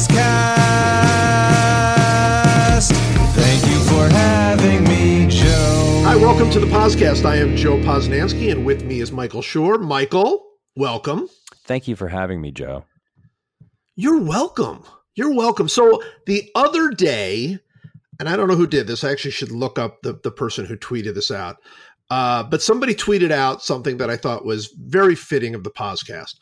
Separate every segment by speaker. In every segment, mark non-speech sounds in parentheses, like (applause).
Speaker 1: Podcast. Thank you for having me, Joe.
Speaker 2: Hi, welcome to the podcast. I am Joe Posnanski, and with me is Michael Schur. Michael, welcome.
Speaker 3: Thank you for having me, Joe.
Speaker 2: You're welcome. You're welcome. So the other day, and I don't know who did this. I actually should look up the, the person who tweeted this out. Uh, but somebody tweeted out something that I thought was very fitting of the podcast.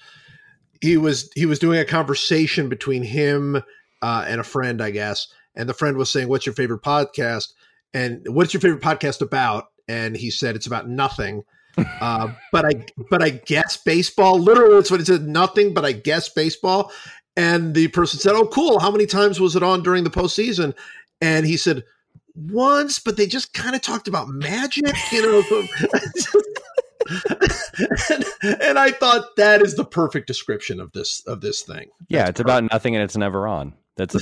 Speaker 2: He was he was doing a conversation between him uh, and a friend, I guess, and the friend was saying, "What's your favorite podcast?" and "What's your favorite podcast about?" And he said, "It's about nothing." (laughs) uh, but I but I guess baseball. Literally, that's what it said. Nothing, but I guess baseball. And the person said, "Oh, cool. How many times was it on during the postseason?" And he said, "Once, but they just kind of talked about magic, you know." (laughs) and, (laughs) and I thought that is the perfect description of this of this thing.
Speaker 3: Yeah,
Speaker 2: That's
Speaker 3: it's about nothing and it's never on. That's a,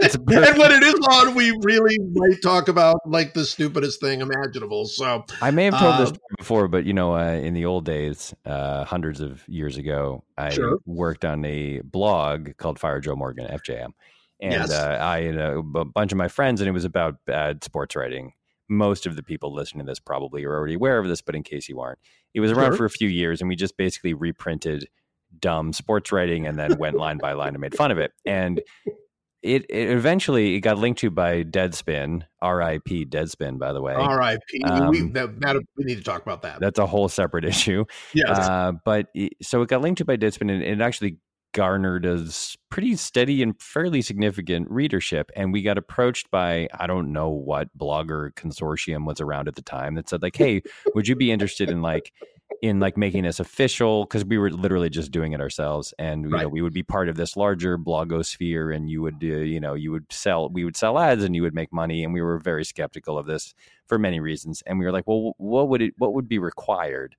Speaker 3: it's a (laughs)
Speaker 2: and when it is on, we really might talk about like the stupidest thing imaginable. So
Speaker 3: I may have told this
Speaker 2: Um,
Speaker 3: before, but you know, uh, in the old days, uh, hundreds of years ago, I
Speaker 2: Sure.
Speaker 3: worked on a blog called Fire Joe Morgan FJM, and
Speaker 2: Yes.
Speaker 3: uh, I had a, a bunch of my friends, and it was about bad sports writing. Most of the people listening to this probably are already aware of this, but in case you aren't, it was around
Speaker 2: Sure.
Speaker 3: for a few years, and we just basically reprinted dumb sports writing and then went line by (laughs) line and made fun of it. And it, it eventually it got linked to by Deadspin, R.I.P. Deadspin, by the way.
Speaker 2: R.I.P. we,
Speaker 3: Um,
Speaker 2: that, that, we need to talk about that.
Speaker 3: That's a whole separate (laughs) issue.
Speaker 2: yes.
Speaker 3: Uh, but it, so it got linked to by Deadspin, and it actually garnered a pretty steady and fairly significant readership. And we got approached by I don't know what blogger consortium was around at the time that said like, "Hey, would you be interested in like in like making this official?" Because we were literally just doing it ourselves, and you know we would be part of this larger blogosphere, and you would uh, you know you would sell we would sell ads, and you would make money, and we were very skeptical of this for many reasons, and we were like, well, what would it what would be required?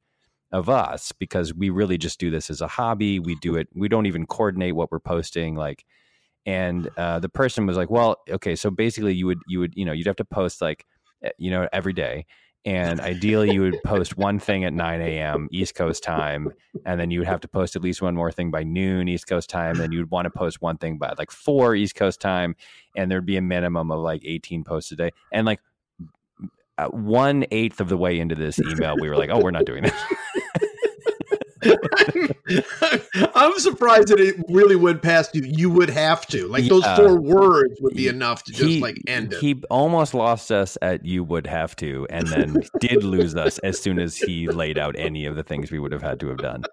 Speaker 3: Of us because we really just do this as a hobby. We do it. We don't even coordinate what we're posting. Like, and uh, the person was like, "Well, okay, so basically, you would you would you know you'd have to post like eh, you know every day." And ideally, you would post one thing at 9 a.m. East Coast time, and then you would have to post at least one more thing by noon East Coast time. And you'd want to post one thing by like four East Coast time, and there'd be a minimum of like 18 posts a day. And like uh, one eighth of the way into this email, we were like, "Oh, we're not doing this." (laughs)
Speaker 2: I'm surprised that it really went past you. You would have to. Like those four words would be enough to just like end it.
Speaker 3: He almost lost us at you would have to, and then did lose us as soon as he laid out any of the things we would have had to have done.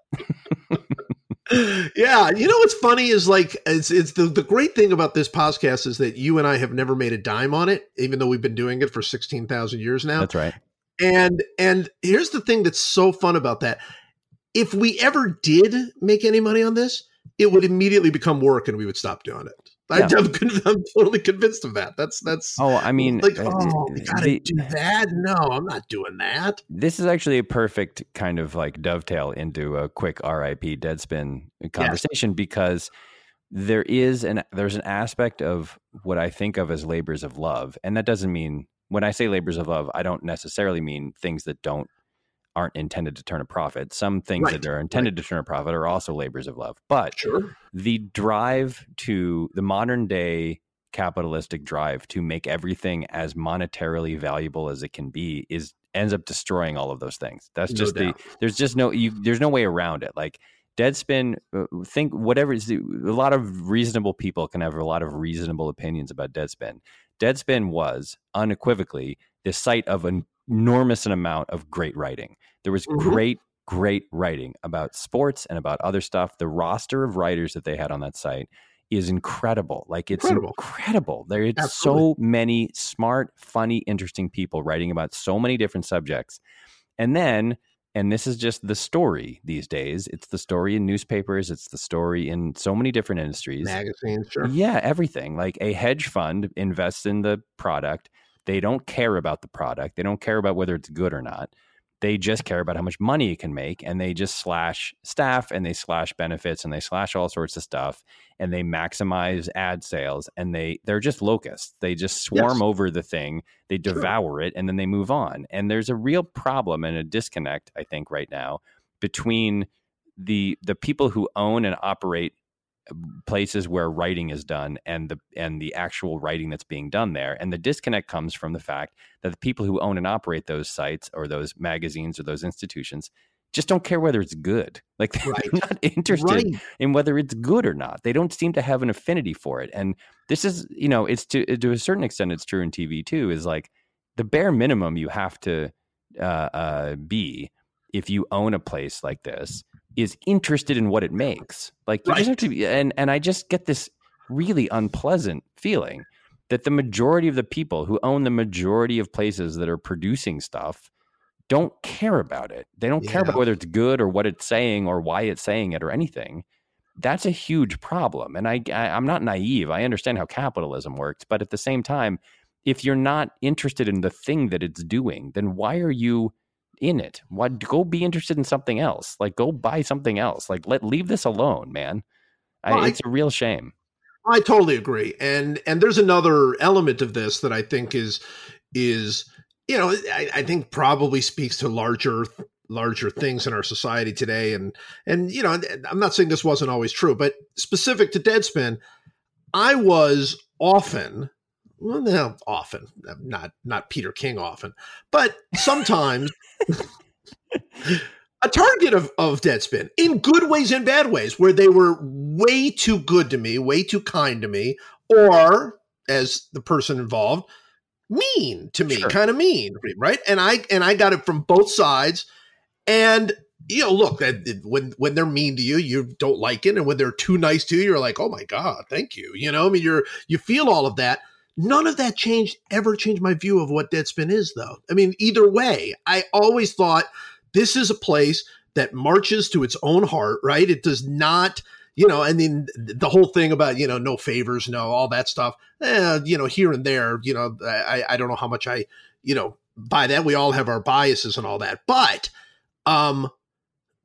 Speaker 3: (laughs)
Speaker 2: yeah, you know what's funny is like it's it's the the great thing about this podcast is that you and I have never made a dime on it, even though we've been doing it for sixteen thousand years now.
Speaker 3: That's right.
Speaker 2: And and here's the thing that's so fun about that. If we ever did make any money on this, it would immediately become work and we would stop doing it. I,
Speaker 3: Yeah.
Speaker 2: I'm, con- I'm totally convinced of that. That's that's
Speaker 3: Oh, I mean,
Speaker 2: like
Speaker 3: uh,
Speaker 2: oh, we gotta
Speaker 3: the-
Speaker 2: do that. No, I'm not doing that.
Speaker 3: this is actually a perfect kind of like dovetail into a quick RIP Deadspin conversation because there is an there's an aspect of what I think of as labors of love, and that doesn't mean when I say labors of love, I don't necessarily mean things that don't aren't intended to turn a profit. Some things
Speaker 2: Right,
Speaker 3: that are intended to turn a profit are also labors of love, but
Speaker 2: Sure.
Speaker 3: the drive to the modern day capitalistic drive to make everything as monetarily valuable as it can be is ends up destroying all of those things. That's
Speaker 2: No
Speaker 3: just
Speaker 2: doubt.
Speaker 3: the there's just no you there's no way around it. Like Deadspin, uh, think whatever is a lot of reasonable people can have a lot of reasonable opinions about Deadspin. Deadspin was unequivocally the site of an enormous an amount of great writing. There was
Speaker 2: Mhm.
Speaker 3: great great writing about sports and about other stuff. The roster of writers that they had on that site is incredible. Like it's
Speaker 2: Incredible.
Speaker 3: incredible.
Speaker 2: Absolutely.
Speaker 3: so many smart, funny, interesting people writing about so many different subjects. And then, and this is just the story these days. It's the story in newspapers. It's the story in so many different industries.
Speaker 2: Magazines, sure.
Speaker 3: Yeah, everything. Like a hedge fund invests in the product. They don't care about the product. They don't care about whether it's good or not. They just care about how much money it can make and they just slash staff and they slash benefits and they slash all sorts of stuff and they maximize ad sales and they they're just locusts. They just swarm
Speaker 2: Yes.
Speaker 3: over the thing, they
Speaker 2: Sure.
Speaker 3: devour it and then they move on. And there's a real problem and a disconnect I think right now between the the people who own and operate places where writing is done and the and the actual writing that's being done there and the disconnect comes from the fact that the people who own and operate those sites or those magazines or those institutions just don't care whether it's good (laughs) like they're
Speaker 2: Right.
Speaker 3: not interested
Speaker 2: Right.
Speaker 3: in whether it's good or not they don't seem to have an affinity for it and this is you know it's to to a certain extent it's true in tv too is like the bare minimum you have to uh, uh, be if you own a place like this is interested in what it makes. Like you just have to be, and and I just get this really unpleasant feeling that the majority of the people who own the majority of places that are producing stuff don't care about it. They don't care about whether it's good or what it's saying or why it's saying it or anything. That's a huge problem. And I, I I'm not naive. I understand how capitalism works, but at the same time, if you're not interested in the thing that it's doing, then why are you in it? Why go be interested in something else? Like go buy something else. Like let leave this alone, man. I,
Speaker 2: Well, I-
Speaker 3: it's a real shame.
Speaker 2: I totally agree, and and there's another element of this that I think is is you know I, I think probably speaks to larger larger things in our society today, and and you know I'm not saying this wasn't always true, but specific to Deadspin, I was often well no often uh, not not Peter King often, but sometimes. (laughs) a target of, of Deadspin in good ways and bad ways, where they were way too good to me, way too kind to me, or as the person involved, mean to me,
Speaker 3: Sure.
Speaker 2: kind of mean, right? And I and I got it from both sides. And you know, look, when when they're mean to you, you don't like it, and when they're too nice to you, you're like, oh my god, thank you. You know, I mean, you're you feel all of that. None of that changed ever changed my view of what Deadspin is, though. I mean, either way, I always thought this is a place that marches to its own heart, right? It does not, you know, I mean, the whole thing about, you know, no favors, no, all that stuff, eh, you know, here and there, you know, I, I don't know how much I, you know, by that. We all have our biases and all that. But um,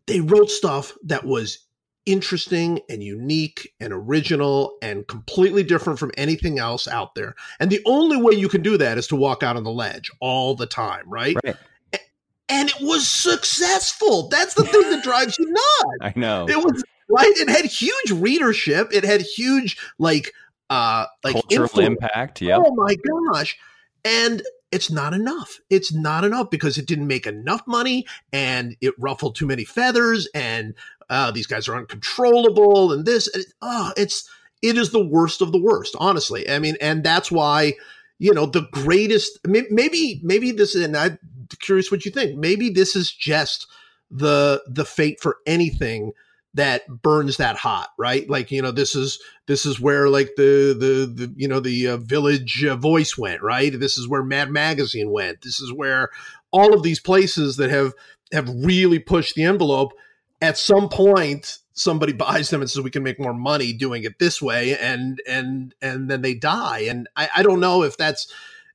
Speaker 2: they wrote stuff that was interesting and unique and original and completely different from anything else out there. And the only way you can do that is to walk out on the ledge all the time, right?
Speaker 3: Right.
Speaker 2: and it was successful. That's the thing that drives you (laughs) nuts.
Speaker 3: I know.
Speaker 2: It was right. It had huge readership. It had huge like uh like
Speaker 3: Cultural
Speaker 2: influence.
Speaker 3: impact. Yep.
Speaker 2: Oh my gosh. And it's not enough. It's not enough because it didn't make enough money and it ruffled too many feathers and uh, these guys are uncontrollable and this and it, oh it's it is the worst of the worst honestly. I mean and that's why you know the greatest maybe maybe this and i'm curious what you think maybe this is just the the fate for anything that burns that hot right? Like you know this is this is where like the the, the you know the uh, village uh, voice went right? This is where mad magazine went. This is where all of these places that have have really pushed the envelope at some point somebody buys them and says we can make more money doing it this way and and and then they die and i, I don't know if that's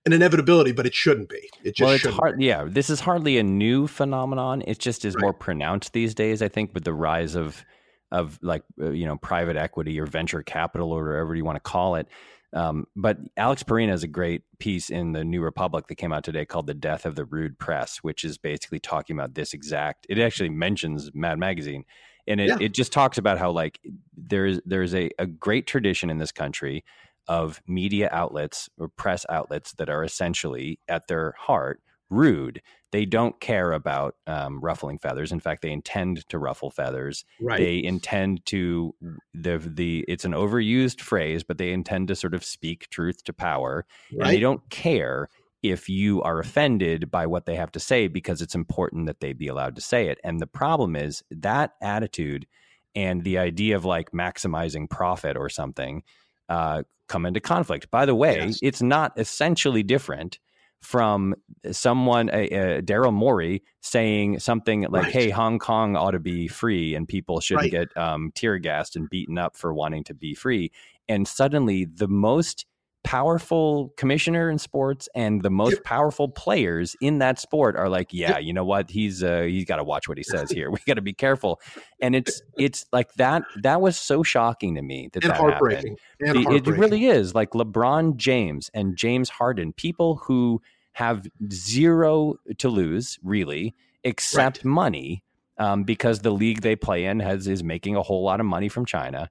Speaker 2: an inevitability but it shouldn't be it just
Speaker 3: well, it's hard.
Speaker 2: be.
Speaker 3: Yeah, this is hardly a new phenomenon. It just is
Speaker 2: Right.
Speaker 3: more pronounced these days. I think with the rise of of like uh, you know private equity or venture capital or whatever you want to call it. Um, but Alex Pareene has a great piece in the New Republic that came out today called "The Death of the Rude Press," which is basically talking about this exact. It actually mentions Mad Magazine, and it,
Speaker 2: Yeah.
Speaker 3: it just talks about how like there's there's a, a great tradition in this country of media outlets or press outlets that are essentially at their heart rude. They don't care about um, ruffling feathers. In fact, they intend to ruffle feathers.
Speaker 2: right
Speaker 3: They intend to the the it's an overused phrase, but they intend to sort of speak truth to power, and they don't care if you are offended by what they have to say because it's important that they be allowed to say it. And the problem is that attitude and the idea of like maximizing profit or something uh, come into conflict. By the way,
Speaker 2: Yes.
Speaker 3: it's not essentially different from someone, uh, uh, Daryl Morey, saying something like,
Speaker 2: Right.
Speaker 3: "Hey, Hong Kong ought to be free, and people shouldn't
Speaker 2: Right.
Speaker 3: get um, tear gassed and beaten up for wanting to be free." And suddenly, the most powerful commissioner in sports and the most powerful players in that sport are like, "Yeah, you know what? He's uh, he's got to watch what he says (laughs) here. We got to be careful." And it's it's like that. That was so shocking to me that
Speaker 2: and
Speaker 3: that happened. It- It really is like LeBron James and James Harden, people who have zero to lose, really, except money, um, because the league they play in has is making a whole lot of money from China.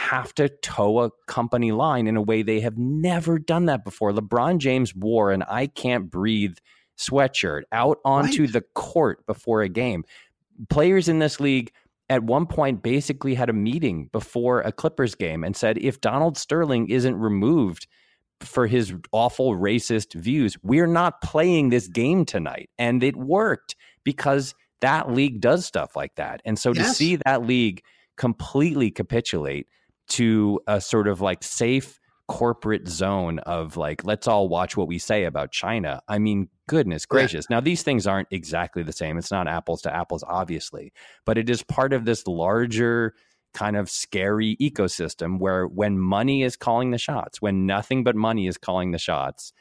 Speaker 3: Have to toe a company line in a way they have never done that before. LeBron James wore an I can't breathe sweatshirt out onto right. the court before a game. Players in this league at one point basically had a meeting before a Clippers game and said if Donald Sterling isn't removed for his awful racist views, we're not playing this game tonight. And it worked because that league does stuff like that. And so yes. to see that league completely capitulate to a sort of like safe corporate zone of like let's all watch what we say about China. I mean, goodness gracious. Yeah. Now these things aren't exactly the same. It's not apples to apples obviously, but it is part of this larger kind of scary ecosystem where when money is calling the shots, when nothing but money is calling the shots,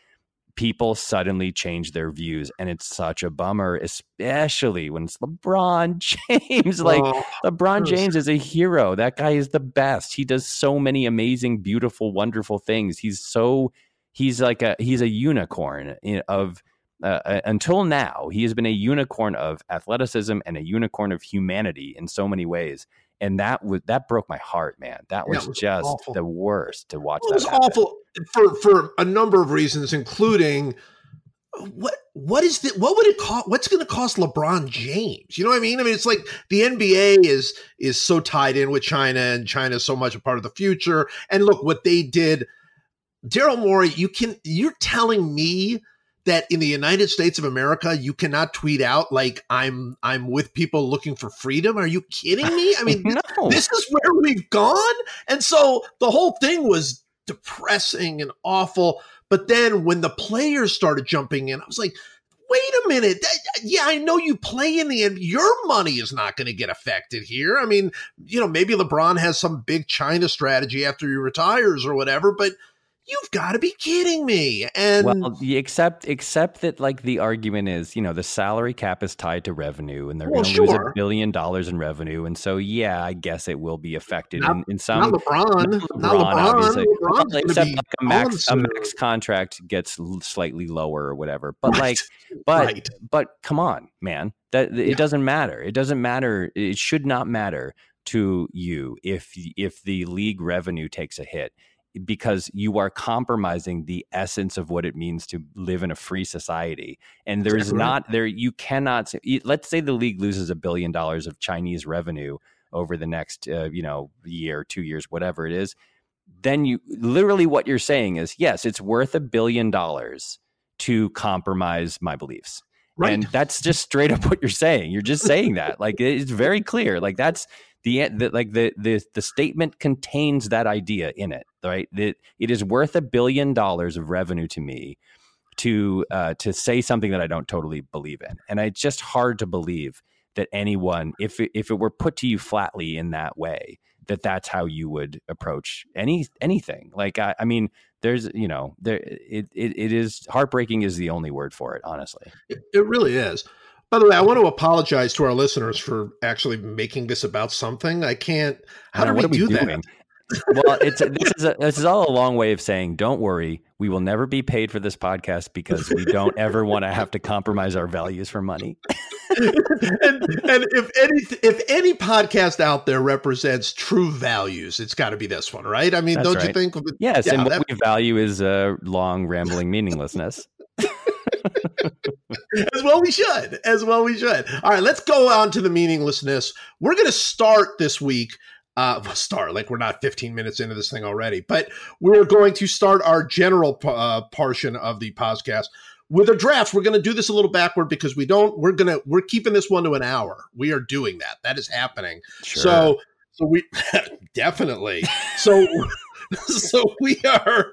Speaker 3: people suddenly change their views and it's such a bummer especially when it's lebron (laughs) james like oh, lebron james is a hero that guy is the best he does so many amazing beautiful wonderful things he's so he's like a he's a unicorn of uh, uh, until now he has been a unicorn of athleticism and a unicorn of humanity in so many ways and that was that broke my heart, man. That was, was just awful. the worst to watch.
Speaker 2: It was happen. awful for for a number of reasons, including what what is the what would it cost? What's going to cost LeBron James? You know what I mean? I mean, it's like the NBA is is so tied in with China, and China is so much a part of the future. And look what they did. Daryl Morey, you can you're telling me that in the United States of America you cannot tweet out like I'm I'm with people looking for freedom. Are you kidding me? I mean, (laughs) no. this is where we've gone. And so the whole thing was depressing and awful. But then when the players started jumping in, I was like, wait a minute. That, yeah, I know you play in the end. Your money is not going to get affected here. I mean, you know, maybe LeBron has some big China strategy after he retires or whatever, but you've got to be kidding me. And
Speaker 3: well, except except that like the argument is, you know, the salary cap is tied to revenue, and they're well, going to sure. lose a billion dollars in revenue, and so yeah, I guess it will be affected
Speaker 2: not,
Speaker 3: in, in some.
Speaker 2: Not LeBron, not LeBron, LeBron obviously.
Speaker 3: Well, except like a max a max contract gets slightly lower or whatever. But right. like, but right. but come on, man, that it doesn't matter. It doesn't matter. It should not matter to you if if the league revenue takes a hit because you are compromising the essence of what it means to live in a free society. And there's not there you cannot let's say the league loses a billion dollars of Chinese revenue over the next uh, you know year, 2 years, whatever it is. Then you literally what you're saying is yes, it's worth a billion dollars to compromise my beliefs. Right. And that's just straight up (laughs) what you're saying. You're just saying that. Like it's very clear. Like that's the, the like the, the the statement contains that idea in it, right? That it is worth a billion dollars of revenue to me to uh, to say something that I don't totally believe in, and it's just hard to believe that anyone, if it, if it were put to you flatly in that way, that that's how you would approach any anything. Like I, I mean, there's you know there it, it it is heartbreaking is the only word for it. Honestly,
Speaker 2: it, it really is. By the way, I want to apologize to our listeners for actually making this about something. I can't. How do we, we do doing? that?
Speaker 3: Well, it's this is a, this is all a long way of saying, don't worry, we will never be paid for this podcast because we don't ever want to have to compromise our values for money.
Speaker 2: and, and if any if any podcast out there represents true values, it's got to be this one, right? I mean, That's don't right. you think?
Speaker 3: Yes, yeah, and what we value is uh, long, rambling meaninglessness. (laughs)
Speaker 2: as well we should as well we should all right let's go on to the meaninglessness we're going to start this week uh start like we're not 15 minutes into this thing already but we're going to start our general uh, portion of the podcast with a draft we're going to do this a little backward because we don't we're going to we're keeping this one to an hour we are doing that that is happening sure. so so we (laughs) definitely so (laughs) so we are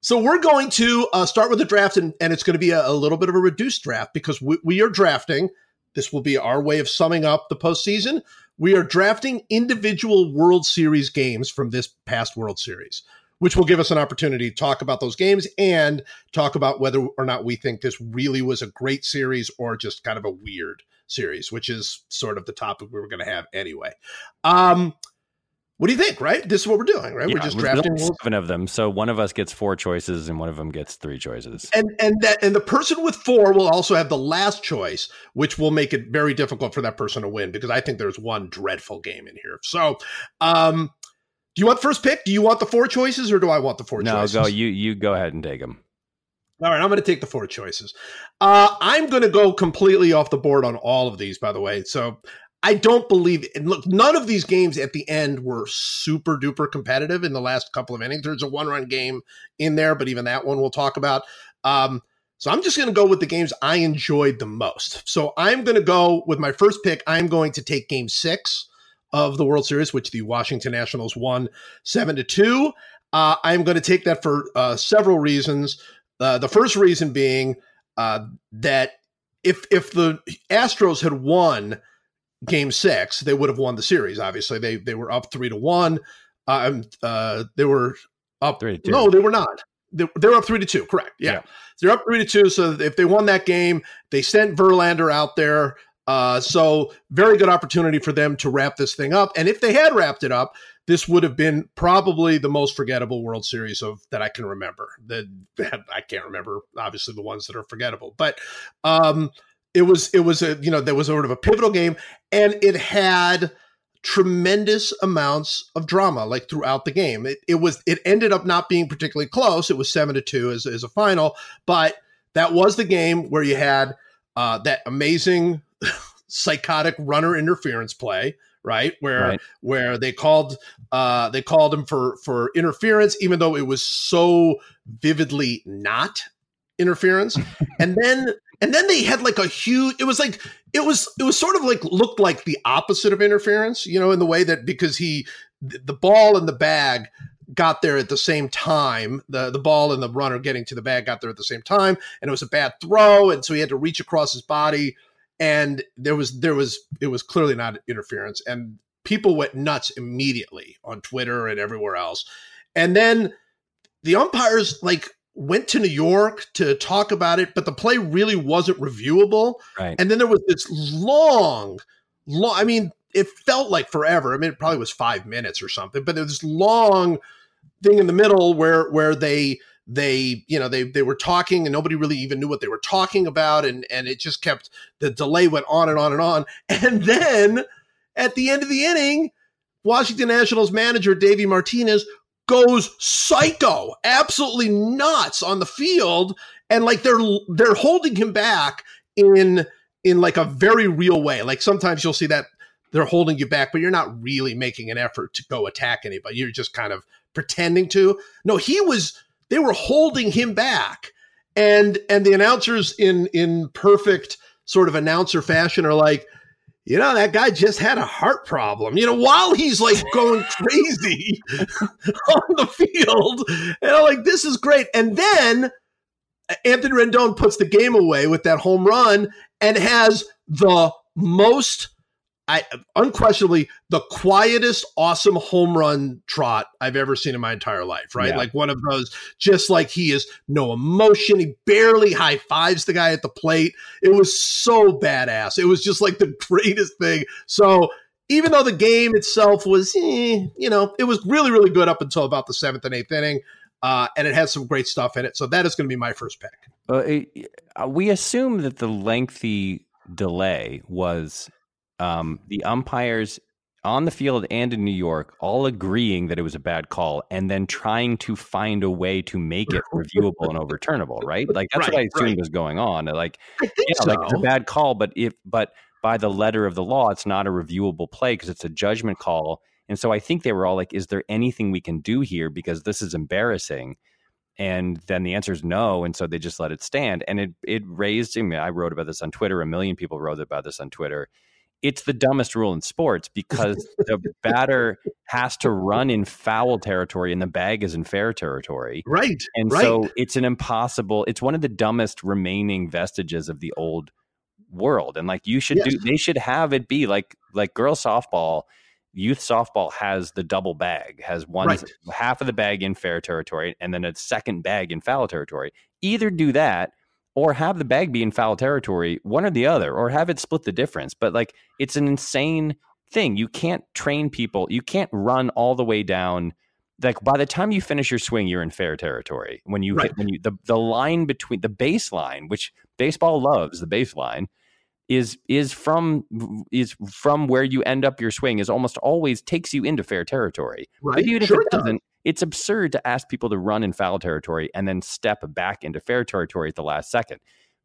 Speaker 2: so we're going to uh, start with the draft, and, and it's going to be a, a, little bit of a reduced draft because we, we, are drafting. This will be our way of summing up the postseason. We are drafting individual World Series games from this past World Series, which will give us an opportunity to talk about those games and talk about whether or not we think this really was a great series or just kind of a weird series, which is sort of the topic we were going to have anyway. Um, what do you think? Right, this is what we're doing. Right, yeah, we're just drafting
Speaker 3: seven of them. So one of us gets four choices, and one of them gets three choices.
Speaker 2: And and that and the person with four will also have the last choice, which will make it very difficult for that person to win because I think there's one dreadful game in here. So, um, Do you want first pick? Do you want the four choices, or do I want the four
Speaker 3: no,
Speaker 2: choices?
Speaker 3: go you you go ahead and take them.
Speaker 2: All right, I'm going to take the four choices. Uh, I'm going to go completely off the board on all of these, by the way. So I don't believe. And look, none of these games at the end were super duper competitive in the last couple of innings. There's a one run game in there, but even that one we'll talk about. Um, so I'm just going to go with the games I enjoyed the most. So I'm going to go with my first pick. I'm going to take Game Six of the World Series, which the Washington Nationals won seven to two. Uh, I'm going to take that for uh, several reasons. Uh, the first reason being uh, that if if the Astros had won Game Six, they would have won the series. Obviously, they they were up three to one. Um, uh, they were up
Speaker 3: Three to two.
Speaker 2: No, they were not. They, they were up three to two. Correct. Yeah.
Speaker 3: Yeah.
Speaker 2: they're up three to two. So if they won that game, they sent Verlander out there. Uh, so very good opportunity for them to wrap this thing up. And if they had wrapped it up, this would have been probably the most forgettable World Series of that I can remember. That (laughs) I can't remember, obviously, the ones that are forgettable, but um, it was it was a you know there was sort of a pivotal game, and it had tremendous amounts of drama like throughout the game. It, it was it ended up not being particularly close. It was seven to two as, as a final, but that was the game where you had uh, that amazing (laughs) psychotic runner interference play right where
Speaker 3: Right.
Speaker 2: where they called uh they called him for for interference even though it was so vividly not interference (laughs) and then and then they had like a huge it was like it was it was sort of like looked like the opposite of interference you know in the way that because he the ball and the bag got there at the same time. The the ball and the runner getting to the bag got there at the same time and it was a bad throw and so he had to reach across his body. And there was there was it was clearly not interference. And people went nuts immediately on twitter and everywhere else. And then the umpires like went to new york to talk about it but the play really wasn't reviewable.
Speaker 3: Right.
Speaker 2: and then there was this long long i mean it felt like forever. I mean it probably was five minutes or something but there was this long thing in the middle where where they they you know they they were talking and nobody really even knew what they were talking about. And and it just kept the delay went on and on and on. (laughs) And then at the end of the inning washington nationals manager davey martinez goes psycho absolutely nuts on the field. And like they're they're holding him back in in like a very real way. Like sometimes you'll see that they're holding you back but you're not really making an effort to go attack anybody. You're just kind of pretending to. No he was they were holding him back. And and the announcers in in perfect sort of announcer fashion are like you know that guy just had a heart problem you know while he's like going crazy (laughs) on the field and i'm like this is great. And then uh, anthony rendon puts the game away with that home run and has the most I unquestionably the quietest, awesome home run trot I've ever seen in my entire life. Right,
Speaker 3: Yeah.
Speaker 2: like one of those, just like he is no emotion. He barely high fives the guy at the plate. It was so badass. It was just like the (laughs) greatest thing. So even though the game itself was, eh, you know, it was really, really good up until about the seventh and eighth inning, uh, and it had some great stuff in it. So that is going to be my first pick.
Speaker 3: Uh, it- uh, we assume that the lengthy delay was um, the umpires on the field and in New York all agreeing that it was a bad call and then trying to find a way to make it reviewable and overturnable, right? Like that's what I
Speaker 2: Right,
Speaker 3: assumed
Speaker 2: right.
Speaker 3: was going on. Like, yeah,
Speaker 2: so.
Speaker 3: like it's a bad call, but if but by the letter of the law, it's not a reviewable play because it's a judgment call. And so I think they were all like, "Is there anything we can do here? Because this is embarrassing." And then the answer is no, and so they just let it stand. And it it raised. I mean, I wrote about this on Twitter. A million people wrote about this on Twitter. It's the dumbest rule in sports because the batter has to run in foul territory and the bag is in fair territory.
Speaker 2: right,
Speaker 3: And
Speaker 2: right.
Speaker 3: so it's an impossible, it's one of the dumbest remaining vestiges of the old world. And like you should do, they should have it be like, like girls softball, youth softball has the double bag, has one
Speaker 2: Right.
Speaker 3: half of the bag in fair territory and then a second bag in foul territory. Either do that or have the bag be in foul territory, one or the other, or have it split the difference. But like it's an insane thing. You can't train people, you can't run all the way down like by the time you finish your swing, you're in fair territory. When you
Speaker 2: Right.
Speaker 3: hit, when you the the line between the baseline, which baseball loves, the baseline is is from is from where you end up your swing is almost always takes you into fair territory.
Speaker 2: Right.
Speaker 3: But even
Speaker 2: Sure
Speaker 3: if
Speaker 2: it
Speaker 3: it
Speaker 2: does.
Speaker 3: doesn't, it's absurd to ask people to run in foul territory and then step back into fair territory at the last second.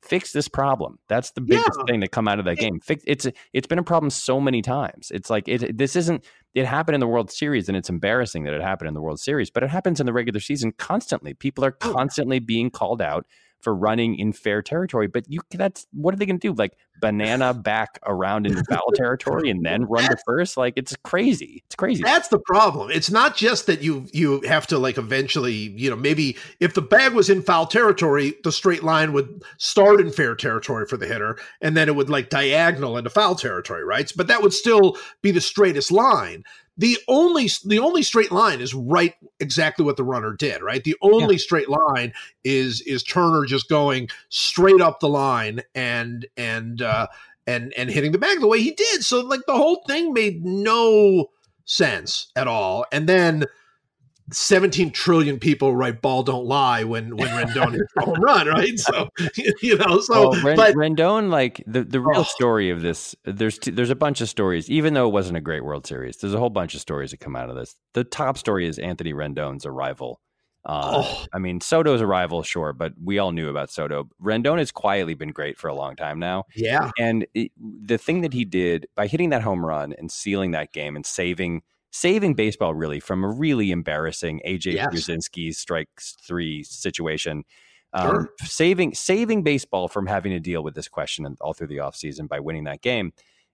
Speaker 3: Fix this problem. That's the biggest
Speaker 2: Yeah.
Speaker 3: thing to come out of that game. Fix it's it's been a problem so many times. It's like it this isn't it happened in the World Series and it's embarrassing that it happened in the World Series, but it happens in the regular season constantly. People are
Speaker 2: Oh.
Speaker 3: constantly being called out for running in fair territory, but you that's what are they going to do? Like banana (laughs) back around in foul territory and then run to first? Like it's crazy. It's crazy.
Speaker 2: That's the problem. It's not just that you you have to like eventually, you know, maybe if the bag was in foul territory, the straight line would start in fair territory for the hitter, and then it would like diagonal into foul territory, right? But that would still be the straightest line. The only the only straight line is right exactly what the runner did, right? The only straight line is is Turner just going straight up the line and and uh and and hitting the bag the way he did. So like the whole thing made no sense at all. And then 17 trillion people write ball don't lie when when Rendon hits a home run, right? So (laughs) you know, so
Speaker 3: Ren-
Speaker 2: but
Speaker 3: Rendon, like the, the real
Speaker 2: Oh.
Speaker 3: story of this, there's t- there's a bunch of stories. Even though it wasn't a great World Series, there's a whole bunch of stories that come out of this. The top story is Anthony Rendon's arrival. Uh,
Speaker 2: oh,
Speaker 3: I mean, Soto's arrival, sure, but we all knew about Soto. Rendon has quietly been great for a long time now.
Speaker 2: yeah.
Speaker 3: And it, the thing that he did by hitting that home run and sealing that game and saving saving baseball really from a really embarrassing AJ
Speaker 2: Yes.
Speaker 3: Pierzynski strikes three situation.
Speaker 2: Sure.
Speaker 3: Um, saving saving baseball from having to deal with this question all through the offseason by winning that game.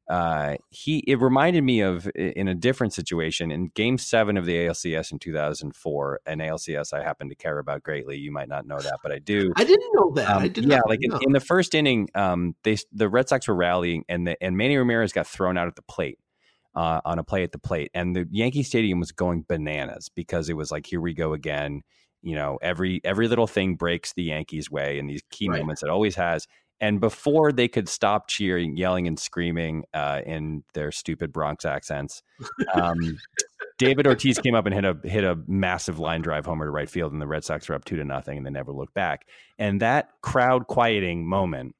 Speaker 3: Uh, he it reminded me of in a different situation in Game Seven of the ALCS in 2004, an ALCS I happen to care about greatly. You might not know that, but I do.
Speaker 2: I didn't know that.
Speaker 3: Um,
Speaker 2: I did
Speaker 3: yeah, like in, in the first inning, um, they the Red Sox were rallying, and the, and Manny Ramirez got thrown out at the plate uh, on a play at the plate, and the Yankee Stadium was going bananas because it was like, here we go again. You know, every every little thing breaks the Yankees' way in these key
Speaker 2: Right.
Speaker 3: moments. It always has. And before they could stop cheering, yelling, and screaming uh, in their stupid Bronx accents, um, David Ortiz came up and hit a hit a massive line drive homer to right field, and the Red Sox were up two to nothing, and they never looked back. And that crowd quieting moment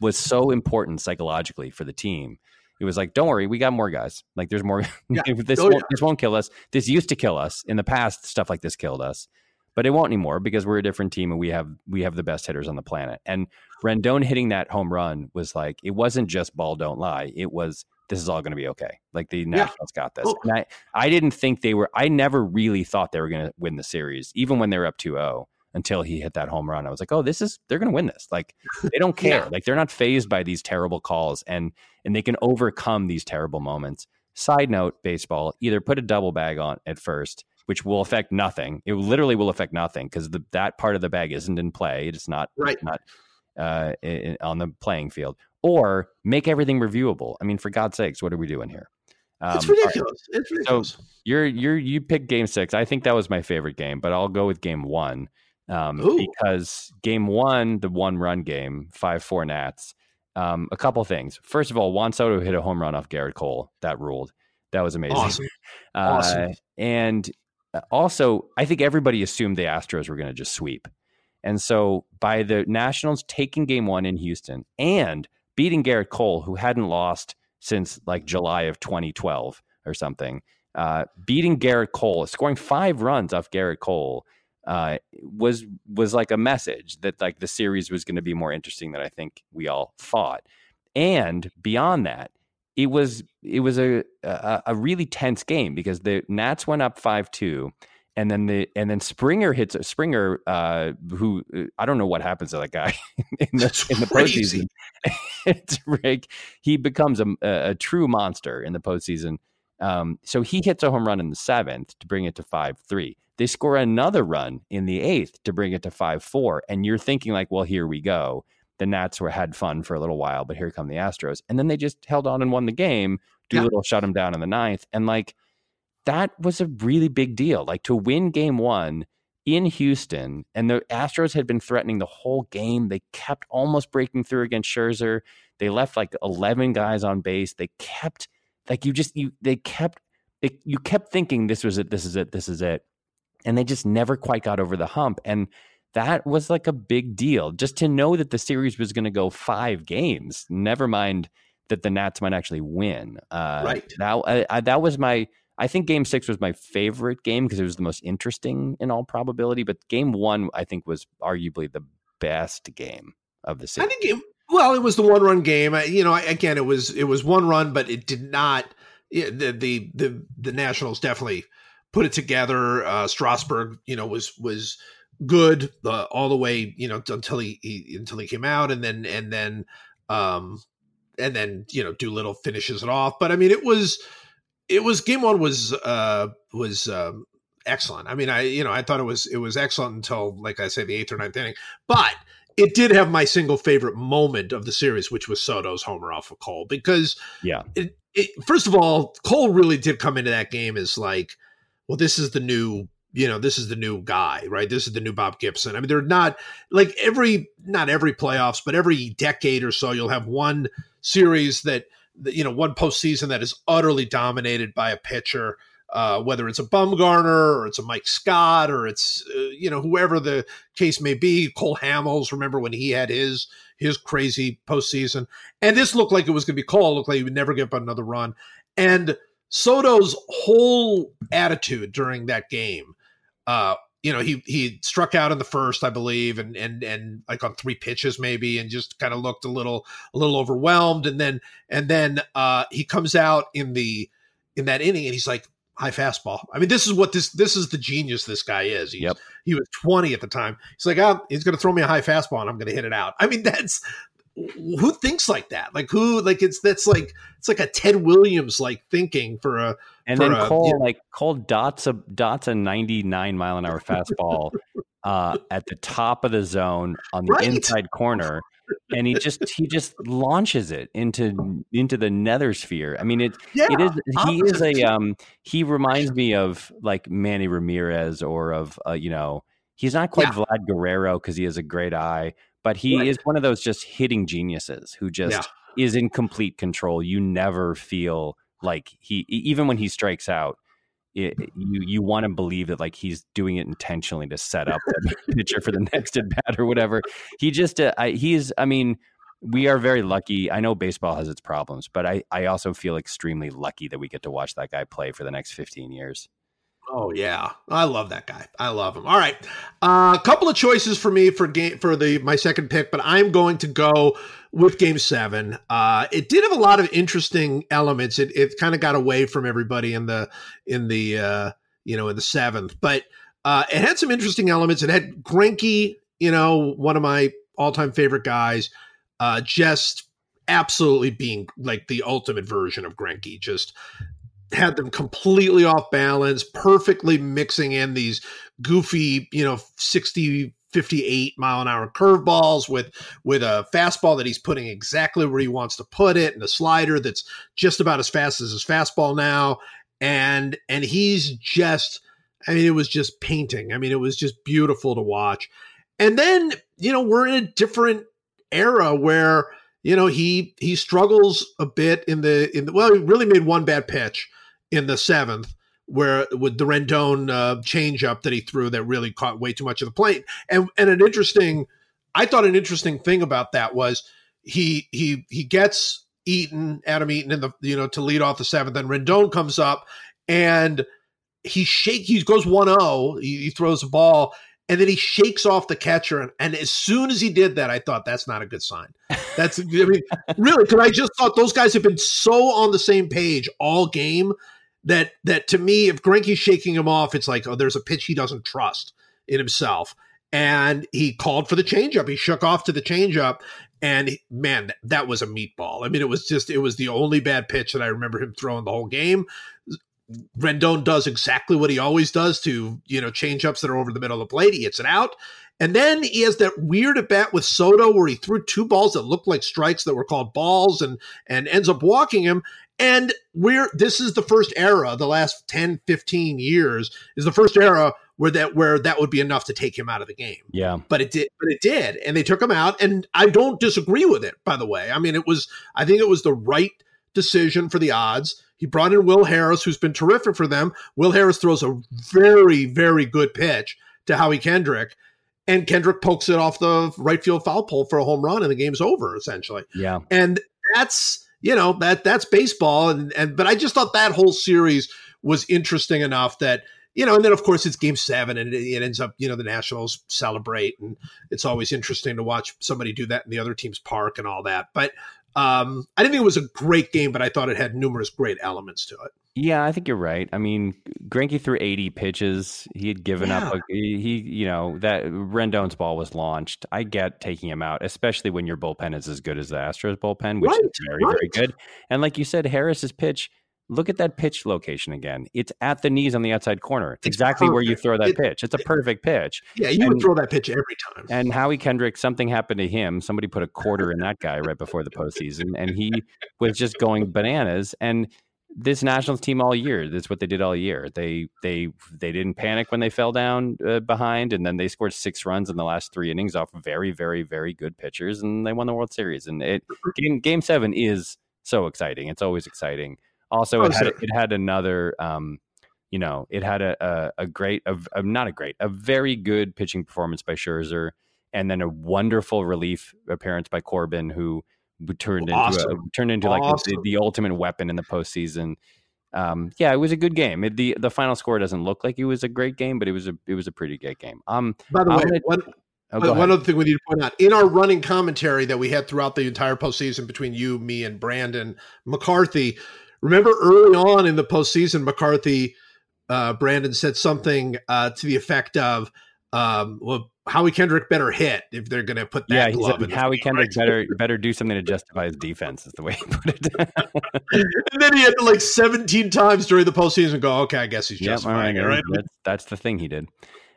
Speaker 3: was so important psychologically for the team. It was like, don't worry, we got more guys. Like, there's more. (laughs)
Speaker 2: Yeah.
Speaker 3: this
Speaker 2: Oh,
Speaker 3: won't,
Speaker 2: yeah.
Speaker 3: this won't kill us. This used to kill us in the past. Stuff like this killed us, but it won't anymore because we're a different team and we have we have the best hitters on the planet. And Rendon hitting that home run was like it wasn't just ball don't lie. It was this is all going to be okay. Like the Nationals got this.
Speaker 2: Oh.
Speaker 3: And I I didn't think they were. I never really thought they were going to win the series, even when they were up 2-0 until he hit that home run. I was like, oh, this is they're going to win this. Like they don't (laughs) care.
Speaker 2: Yeah.
Speaker 3: Like they're not phased by these terrible calls, and and they can overcome these terrible moments. Side note, baseball either put a double bag on at first, which will affect nothing. It literally will affect nothing because that part of the bag isn't in play. It's not
Speaker 2: Right.
Speaker 3: not uh, i- i- on the playing field, or make everything reviewable. I mean, for God's sakes, what are we doing here? Um,
Speaker 2: it's
Speaker 3: all right,
Speaker 2: ridiculous. It's ridiculous.
Speaker 3: you're you're you picked game six. I think that was my favorite game, but I'll go with game one um,
Speaker 2: Ooh.
Speaker 3: because game one, the one run game, five four Nats. Um, a couple things. First of all, Juan Soto hit a home run off Gerrit Cole. That ruled. That was amazing.
Speaker 2: awesome. (laughs)
Speaker 3: Uh,
Speaker 2: Awesome.
Speaker 3: and uh, also, I think everybody assumed the Astros were going to just sweep. And so, by the Nationals taking game one in Houston and beating Gerrit Cole, who hadn't lost since like July of 2012 or something, uh, beating Gerrit Cole, scoring five runs off Gerrit Cole, uh, was was like a message that like the series was going to be more interesting than I think we all thought. And beyond that, it was it was a a, a really tense game because the Nats went up five two, and then the and then Springer hits Springer, uh, who uh, I don't know what happens to that guy (laughs) in the in the postseason. (laughs) it's Rick. He becomes a, a, a true monster in the postseason. Um, so he hits a home run in the seventh to bring it to five three. They score another run in the eighth to bring it to five four, and you're thinking like, well, here we go the Nats were had fun for a little while, but here come the Astros, and then they just held on and won the game. Doolittle shut them down in the ninth, and like that was a really big deal. Like to win Game One in Houston, and the Astros had been threatening the whole game. They kept almost breaking through against Scherzer. They left like eleven guys on base. They kept like you just you they kept they, you kept thinking this was it, this is it, this is it, and they just never quite got over the hump. And that was like a big deal. Just to know that the series was going to go five games, never mind that the Nats might actually win. Uh,
Speaker 2: Right.
Speaker 3: That I, I, that was my. I think Game Six was my favorite game because it was the most interesting in all probability. But Game One, I think, was arguably the best game of the series.
Speaker 2: I think it, well, it was the one run game. I- You know, again, it was it was one run, but it did not. The the the, the Nationals definitely put it together. Uh, Strasburg, you know, was was good uh, all the way, you know, until he, he until he came out, and then and then um and then you know Doolittle finishes it off. But I mean, it was it was game one was uh was um, excellent. I mean, I you know I thought it was it was excellent until like I say the eighth or ninth inning, but it did have my single favorite moment of the series, which was Soto's homer off of Cole because
Speaker 3: Yeah.
Speaker 2: it, it first of all Cole really did come into that game as like, well, this is the new you know this is the new guy right this is the new bob gibson i mean they're not like every not every playoffs but every decade or so you'll have one series that you know one postseason that is utterly dominated by a pitcher uh, whether it's a Bumgarner or it's a Mike Scott or it's uh, you know whoever the case may be, Cole Hamels. Remember when he had his his crazy postseason, and this looked like it was going to be Cole. Looked like he would never get up another run. And Soto's whole attitude during that game, uh, you know, he he struck out in the first, I believe, and and and like on three pitches maybe, and just kind of looked a little a little overwhelmed. And then and then uh, he comes out in the in that inning, and he's like high fastball. I mean, this is what this this is the genius this guy is. He's,
Speaker 3: Yep.
Speaker 2: He was 20 at the time. He's like, oh, he's going to throw me a high fastball and I'm going to hit it out. I mean, (laughs) that's who thinks like that? Like who? Like it's that's like it's like a Ted Williams like thinking for a
Speaker 3: And
Speaker 2: for
Speaker 3: then
Speaker 2: a-
Speaker 3: Cole, like Cole dots a dots a 99 mile an hour fastball (laughs) uh, at the top of the zone on the
Speaker 2: Right.
Speaker 3: inside corner, and he just he just launches it into into the nether sphere. I mean, it
Speaker 2: yeah.
Speaker 3: it is he is a um he reminds me of like Manny Ramirez or of uh, you know he's not quite
Speaker 2: Yeah.
Speaker 3: Vlad Guerrero because he has a great eye, but he
Speaker 2: Right.
Speaker 3: is one of those just hitting geniuses who just is in complete control. You never feel like he even when he strikes out. It, you you want to believe that like he's doing it intentionally to set up the (laughs) pitcher for the next at bat or whatever. He just uh, I, he's I mean we are very lucky. I know baseball has its problems, but I, I also feel extremely lucky that we get to watch that guy play for the next 15 years.
Speaker 2: Oh yeah, I love that guy. I love him. All right, a couple of choices for me for game for the my second pick, but I'm going to go with Game Seven. Uh, it did have a lot of interesting elements. It it kind of got away from everybody in the in the uh, you know in the seventh, but uh, it had some interesting elements. It had Greinke, you know, one of my all time favorite guys, uh, just absolutely being like the ultimate version of Greinke, just had them completely off balance, perfectly mixing in these goofy, you know, 60 58 mile an hour curveballs with with a fastball that he's putting exactly where he wants to put it and a slider that's just about as fast as his fastball now and and he's just I mean it was just painting. I mean it was just beautiful to watch. And then, you know, we're in a different era where you know he he struggles a bit in the in the well he really made one bad pitch in the seventh where with the Rendon uh, changeup that he threw that really caught way too much of the plate. And and an interesting I thought an interesting thing about that was he he he gets Eaton Adam Eaton in the you know to lead off the seventh and Rendon comes up and he shake he goes 1-0 he, he throws a ball and then he shakes off the catcher. And, and as soon as he did that i thought that's not a good sign. That's i mean really because i just thought those guys have been so on the same page all game that that to me if Greinke's shaking him off it's like oh there's a pitch he doesn't trust in himself. And he called for the changeup. He shook off to the changeup. And man that was a meatball. I mean it was just it was the only bad pitch that i remember him throwing the whole game Rendon does exactly what he always does to, you know, change ups that are over the middle of the plate. He hits it out. And then he has that weird at bat with Soto where he threw two balls that looked like strikes that were called balls and and ends up walking him. And we're this is the first era, the last 10, 15 years, is the first era where that where that would be enough to take him out of the game
Speaker 3: Yeah.
Speaker 2: but it did but it did and they took him out and i don't disagree with it by the way i mean it was i think it was the right decision for the odds he brought in will harris who's been terrific for them will harris throws a very very good pitch to howie kendrick and Kendrick pokes it off the right field foul pole for a home run, and the game's over essentially.
Speaker 3: Yeah,
Speaker 2: and that's you know that that's baseball, and and but I just thought that whole series was interesting enough that you know, and then of course it's game seven and it, it, ends up, you know, the Nationals celebrate and it's always interesting to watch somebody do that in the other team's park and all that. But um, I didn't think it was a great game, but I thought it had numerous great elements to it.
Speaker 3: Yeah, I think you're right. I mean, Greinke threw 80 pitches. He had given yeah. up. A, he, you know, that Rendon's ball was launched. I get taking him out, especially when your bullpen is as good as the Astros bullpen, which right, is very, right. very good. And like you said, Harris's pitch. Look at that pitch location again. It's at the knees on the outside corner. It's, it's exactly perfect. where you throw that it, pitch. It's a perfect pitch.
Speaker 2: Yeah, you and, would throw that pitch every time.
Speaker 3: And Howie Kendrick, something happened to him. Somebody put a quarter in that guy right before the postseason, and he was just going bananas. And this Nationals team all year. That's what they did all year. They they they didn't panic when they fell down uh, behind, and then they scored six runs in the last three innings off very very very good pitchers, and they won the World Series. And it game game seven is so exciting. It's always exciting. Also, oh, it had it had another. Um, you know, it had a a, a great, a, a, not a great, a very good pitching performance by Scherzer, and then a wonderful relief appearance by Corbin, who turned awesome. into a, turned into awesome. like the, the, ultimate weapon in the postseason. Um, yeah, it was a good game. It, the The final score doesn't look like it was a great game, but it was a it was a pretty good game. Um,
Speaker 2: by the I'm way, gonna, one, oh, one other thing we need to point out in our running commentary that we had throughout the entire postseason between you, me, and Brandon McCarthy. Remember early on in the postseason, McCarthy, uh, Brandon said something uh, to the effect of, um, "Well, Howie Kendrick better hit if they're going to put that. Yeah, glove
Speaker 3: said, Howie Kendrick right? better (laughs) better do something to justify his defense. Is the way he put it. (laughs)
Speaker 2: and then he had to like 17 times during the postseason go, okay, I guess he's yep, justifying
Speaker 3: right,
Speaker 2: it. Right?
Speaker 3: That's, that's, the thing he did.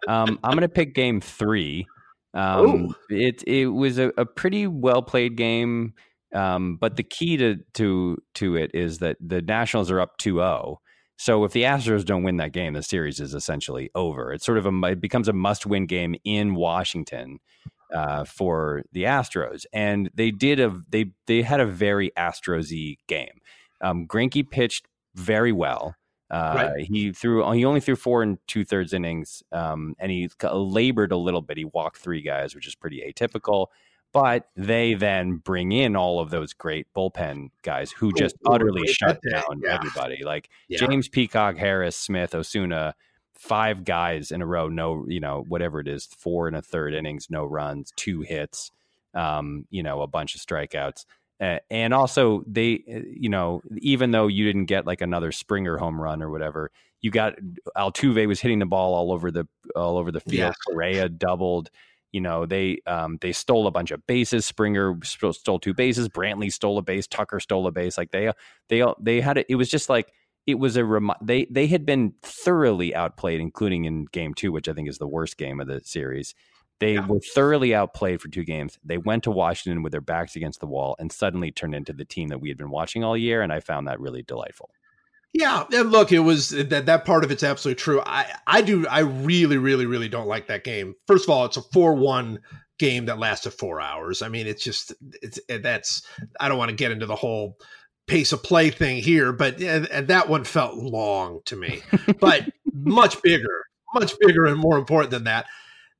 Speaker 3: Um, I'm going to pick Game Three. (laughs) Um, it it was a, a pretty well played game, um, but the key to to to it is that the Nationals are up 2-0 so if the Astros don't win that game, the series is essentially over. It's sort of a it becomes a must win game in Washington uh, for the Astros, and they did a they they had a very Astrosy game. Um, pitched very well. Uh, right. He threw he only threw four and two thirds innings, um, and he labored a little bit. He walked three guys, which is pretty atypical. But they then bring in all of those great bullpen guys who just utterly shut down yeah. everybody. Like yeah. James Peacock, Harris, Smith, Osuna, five guys in a row, no, you know, whatever it is, four and a third innings, no runs, two hits, um, you know, a bunch of strikeouts. Uh, and also they eh, you know even though you didn't get like another springer home run or whatever you got altuve was hitting the ball all over the all over the field yeah. correa doubled you know they um, they stole a bunch of bases. Springer stole two bases. Brantley stole a base. Tucker stole a base. Like they they they had it. It was just like it was a rem- they they had been thoroughly outplayed, including in game two, which I think is the worst game of the series. They yeah. were thoroughly outplayed for two games. They went to Washington with their backs against the wall and suddenly turned into the team that we had been watching all year. And I found that really delightful.
Speaker 2: Yeah, and look, it was that that part of it's absolutely true. I I do I really really really don't like that game. First of all, it's a four one game that lasted four hours. I mean, it's just it's that's I don't want to get into the whole pace of play thing here, but and, and that one felt long to me. (laughs) but much bigger, much bigger, and more important than that,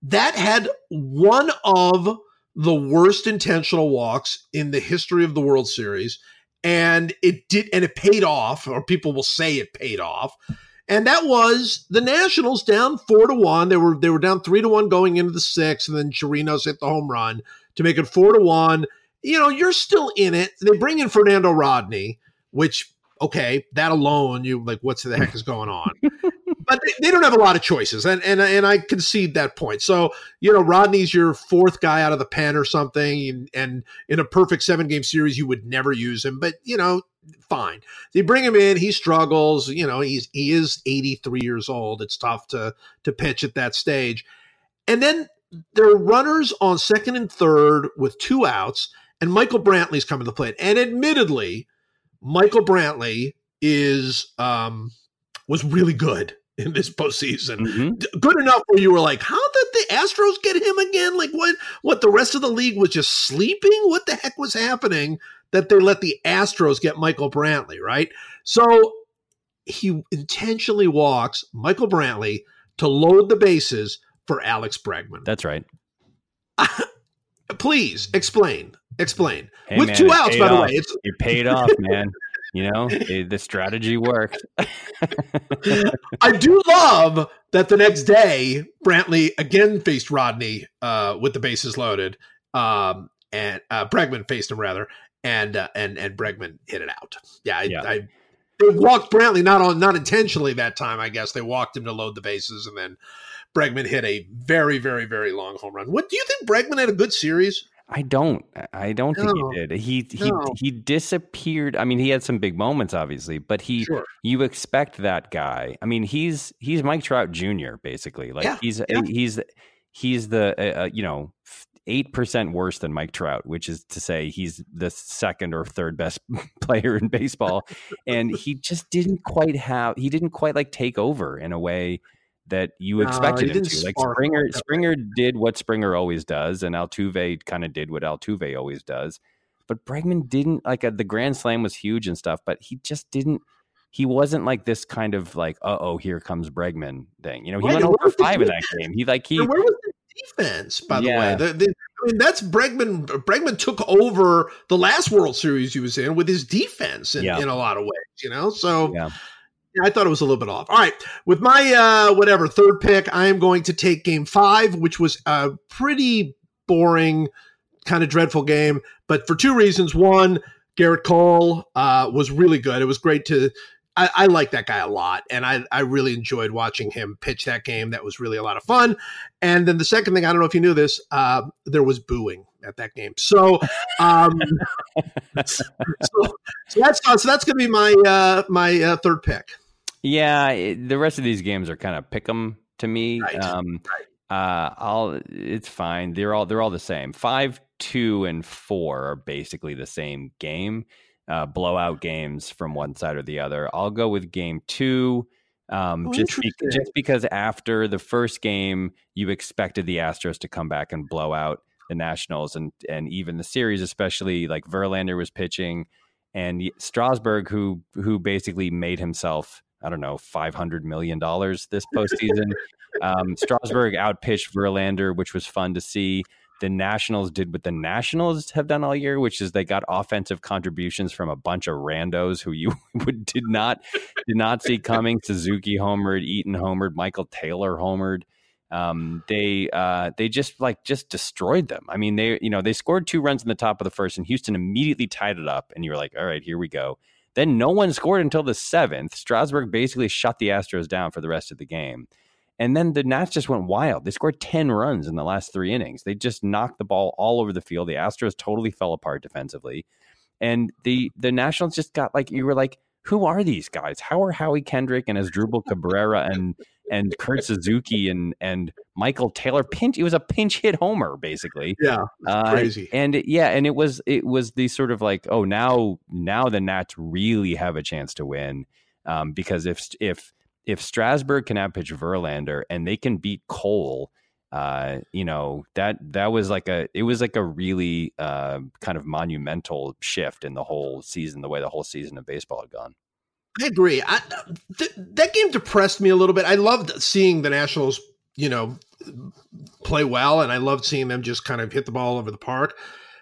Speaker 2: that had one of the worst intentional walks in the history of the World Series and it did and it paid off or people will say it paid off. And that was the nationals down four to one. They were they were down three to one going into the sixth and then chirinos hit the home run to make it four to one. You know you're still in it. They bring in fernando rodney which okay that alone you like what's the heck is going on (laughs) but they, they, don't have a lot of choices, and and and I concede that point. So you know, Rodney's your fourth guy out of the pen or something, and, in a perfect seven game series, you would never use him. But you know, fine. They bring him in. He struggles. You know, he's he is eighty three years old. It's tough to to pitch at that stage, and then there are runners on second and third with two outs, and Michael Brantley's coming to the plate. And admittedly, Michael Brantley is um was really good in this postseason. Mm-hmm. Good enough where you were like, how did the Astros get him again? Like what what the rest of the league was just sleeping? What the heck was happening that they let the Astros get Michael Brantley, right? So he intentionally walks Michael Brantley to load the bases for Alex Bregman.
Speaker 3: That's right. (laughs)
Speaker 2: Please explain. Explain.
Speaker 3: Hey,
Speaker 2: With
Speaker 3: man,
Speaker 2: two outs, by the way. It's
Speaker 3: It paid off, man. (laughs) You know, it- the strategy worked. (laughs)
Speaker 2: I do love that the next day Brantley again faced Rodney uh, with the bases loaded, um, and uh, Bregman faced him rather, and uh, and and Bregman hit it out. Yeah, I,
Speaker 3: Yeah.
Speaker 2: I they walked Brantley not on not intentionally that time. I guess they walked him to load the bases, and then Bregman hit a very very very long home run. What do you think? Bregman had a good series.
Speaker 3: I don't. I don't think he did. He he
Speaker 2: No.
Speaker 3: he disappeared. I mean, he had some big moments, obviously, but he
Speaker 2: Sure.
Speaker 3: you expect that guy. I mean, he's he's Mike Trout Jr. basically. Like
Speaker 2: Yeah,
Speaker 3: he's
Speaker 2: yeah.
Speaker 3: he's he's the uh, uh, you know eight percent worse than Mike Trout, which is to say he's the second or third best (laughs) player in baseball, and he just didn't quite have. He didn't quite like take over in a way that you expected
Speaker 2: he
Speaker 3: him to. Like Springer. Springer did what Springer always does, and Altuve kind of did what Altuve always does. But Bregman didn't like uh, the Grand Slam was huge and stuff, but he just didn't. He wasn't like this kind of like, uh oh, here comes Bregman thing. You know, he
Speaker 2: Right,
Speaker 3: went over
Speaker 2: what was the
Speaker 3: five in that game. He like he
Speaker 2: where was the defense, by the way? The- the- I mean, that's Bregman. Bregman took over the last World Series he was in with his defense in,
Speaker 3: Yeah.
Speaker 2: in a lot of ways, you know? So
Speaker 3: Yeah.
Speaker 2: yeah, I thought it was a little bit off. All right. With my, uh, whatever, third pick, I am going to take game five, which was a pretty boring, kind of dreadful game, but for two reasons. One, Gerrit Cole uh, was really good. It was great to. I, I like that guy a lot, and I, I really enjoyed watching him pitch that game. That was really a lot of fun. And then the second thing, I don't know if you knew this, uh, there was booing at that game. So, um, (laughs) so, so that's so that's going to be my uh, my uh, third pick.
Speaker 3: Yeah, it, the rest of these games are kind of pick 'em to me.
Speaker 2: Right,
Speaker 3: Um, uh, I'll it's fine. They're all they're all the same. Five, two, and four are basically the same game. Uh, blowout games from one side or the other. I'll go with game two. Um,
Speaker 2: Oh,
Speaker 3: just, be, just because after the first game, you expected the Astros to come back and blow out the Nationals and and even the series, especially like Verlander was pitching and Strasburg, who who basically made himself, I don't know, five hundred million dollars this postseason. (laughs) um, Strasburg outpitched Verlander, which was fun to see. The Nationals did what the Nationals have done all year, which is they got offensive contributions from a bunch of randos who you (laughs) would did not did not see coming. Suzuki homered, Eaton homered, Michael Taylor homered. Um, they uh, they just like just destroyed them. I mean, they you know they scored two runs in the top of the first, and Houston immediately tied it up. And you were like, all right, here we go. Then no one scored until the seventh. Strasburg basically shut the Astros down for the rest of the game. And then the Nats just went wild. They scored 10 runs in the last three innings. They just knocked the ball all over the field. The Astros totally fell apart defensively. And the the Nationals just got like you were like, who are these guys? How are Howie Kendrick and Asdrubal Cabrera and and Kurt Suzuki and and Michael Taylor pinch? It was a pinch hit homer basically.
Speaker 2: Yeah,
Speaker 3: Uh,
Speaker 2: crazy.
Speaker 3: And it- yeah, and it was it was the sort of like, oh, now now the Nats really have a chance to win um, because if if if Strasburg can outpitch Verlander and they can beat Cole, uh, you know that that was like a it was like a really uh, kind of monumental shift in the whole season, the way the whole season of baseball had gone.
Speaker 2: I agree. I, th- that game depressed me a little bit. I loved seeing the Nationals, you know, play well, and I loved seeing them just kind of hit the ball over the park.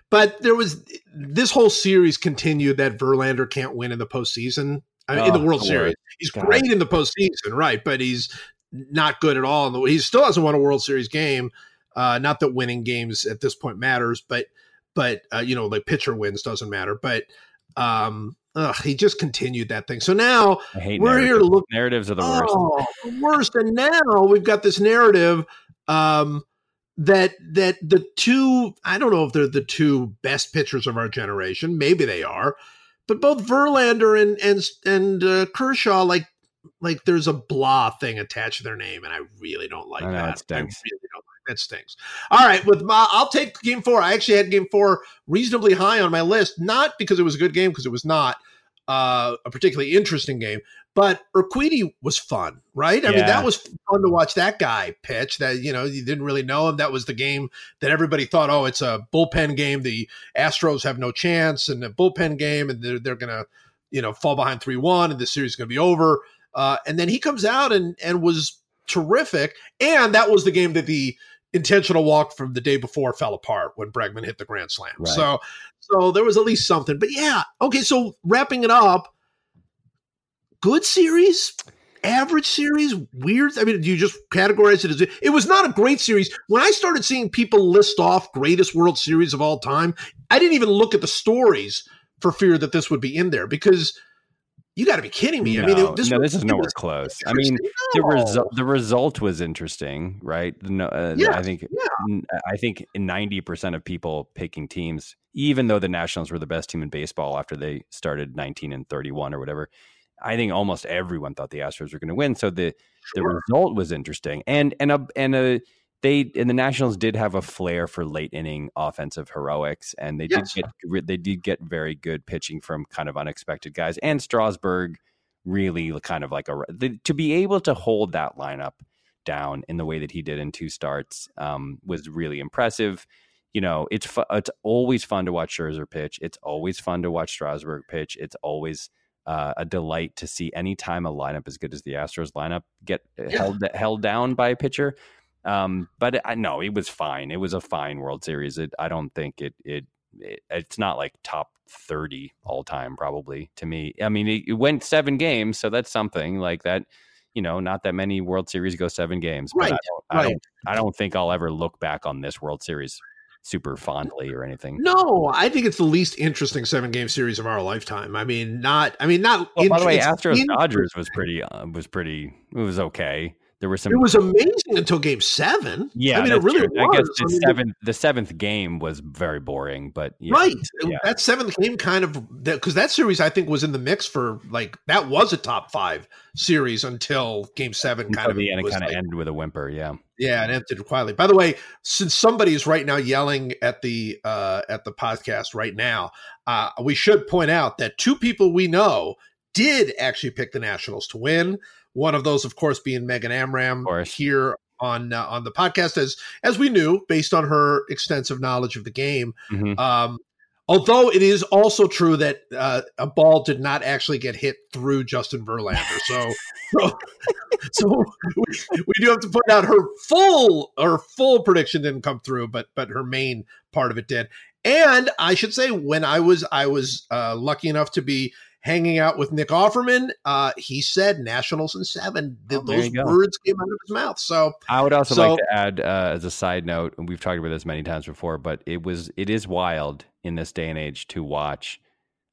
Speaker 2: But there was this whole series continued that Verlander can't win in the postseason. I mean, in the
Speaker 3: Oh,
Speaker 2: World
Speaker 3: Lord.
Speaker 2: Series, he's
Speaker 3: God.
Speaker 2: great in the postseason, right? But he's not good at all. He still hasn't won a World Series game. Uh, not that winning games at this point matters, but but uh, you know, like pitcher wins doesn't matter. But um, ugh, he just continued that thing. So now we're here to
Speaker 3: narratives.
Speaker 2: look.
Speaker 3: narratives are the worst.
Speaker 2: Oh, the worst. And now we've got this narrative um, that that the two. I don't know if they're the two best pitchers of our generation. Maybe they are, but both Verlander and and and uh, Kershaw, like like there's a blah thing attached to their name, and I really don't like
Speaker 3: I know,
Speaker 2: that. I really don't that stinks. All right, with my, I'll take game four. I actually had game four reasonably high on my list, not because it was a good game, because it was not uh, a particularly interesting game, but Urquidy was fun, right? I mean, that was fun to watch that guy pitch. That you know, you didn't really know him. That was the game that everybody thought, oh, it's a bullpen game. The Astros have no chance, and a bullpen game, and they're they're gonna, you know, fall behind three one, and the series is gonna be over. Uh, and then he comes out and and was terrific, and that was the game that the intentional walk from the day before fell apart when Bregman hit the grand slam.
Speaker 3: Right.
Speaker 2: So so there was at least something. But yeah, okay. So wrapping it up, good series, average series, weird. I mean, do you just categorize it as it was not a great series? When I started seeing people list off greatest World Series of all time, I didn't even look at the stories for fear that this would be in there because you got to be kidding me. I mean,
Speaker 3: No,
Speaker 2: it- this,
Speaker 3: no, this is nowhere close. I mean, the result the result was interesting, right? No, uh,
Speaker 2: Yeah,
Speaker 3: I think
Speaker 2: yeah.
Speaker 3: I think ninety percent of people picking teams, even though the Nationals were the best team in baseball after they started nineteen and thirty one or whatever. I think almost everyone thought the Astros were going to win. So the the result was interesting, and and a and a they and the Nationals did have a flair for late inning offensive heroics, and they
Speaker 2: Yes.
Speaker 3: did get they did get very good pitching from kind of unexpected guys, and Strasburg really kind of like a the, to be able to hold that lineup down in the way that he did in two starts um, was really impressive. You know, it's fu- it's always fun to watch Scherzer pitch. It's always fun to watch Strasburg pitch. It's always uh, a delight to see any time a lineup as good as the Astros lineup get uh,
Speaker 2: Yeah.
Speaker 3: held held down by a pitcher. Um, but I no, it was fine. It was a fine World Series. It, I don't think it, it it it's not like top thirty all time probably to me. I mean, it, it went seven games, so that's something like that. You know, not that many World Series go seven games. But I
Speaker 2: Right,
Speaker 3: don't, I
Speaker 2: right.
Speaker 3: don't I don't think I'll ever look back on this World Series super fondly or anything.
Speaker 2: No, I think it's the least interesting seven game series of our lifetime. I mean, not. I mean, not.
Speaker 3: Well, by the way, Astros Dodgers was pretty uh, was pretty it was okay. There were some
Speaker 2: It was amazing until game seven.
Speaker 3: yeah,
Speaker 2: I mean, it really.
Speaker 3: I guess the
Speaker 2: I mean,
Speaker 3: seventh the seventh game was very boring, but yeah,
Speaker 2: Right.
Speaker 3: Yeah.
Speaker 2: That seventh game kind of because that series I think was in the mix for like that was a top five series until game seven
Speaker 3: until
Speaker 2: kind of
Speaker 3: the end it kind of
Speaker 2: like-
Speaker 3: ended with a whimper. Yeah,
Speaker 2: Yeah, and ended quietly. By the way, since somebody is right now yelling at the uh, at the podcast right now, uh, we should point out that two people we know did actually pick the Nationals to win. One of those, of course, being Megan Amram here on uh, on the podcast, as as we knew based on her extensive knowledge of the game.
Speaker 3: Mhm.
Speaker 2: Um, although it is also true that uh, a ball did not actually get hit through Justin Verlander, so so, (laughs) so we, we do have to point out her full her full prediction didn't come through, but but her main part of it did. And I should say, when I was I was uh, lucky enough to be hanging out with Nick Offerman, uh, he said Nationals in seven.
Speaker 3: Oh,
Speaker 2: those words came out of his mouth. So
Speaker 3: I would also
Speaker 2: So-
Speaker 3: like to add uh, as a side note, and we've talked about this many times before, but it was it is wild in this day and age to watch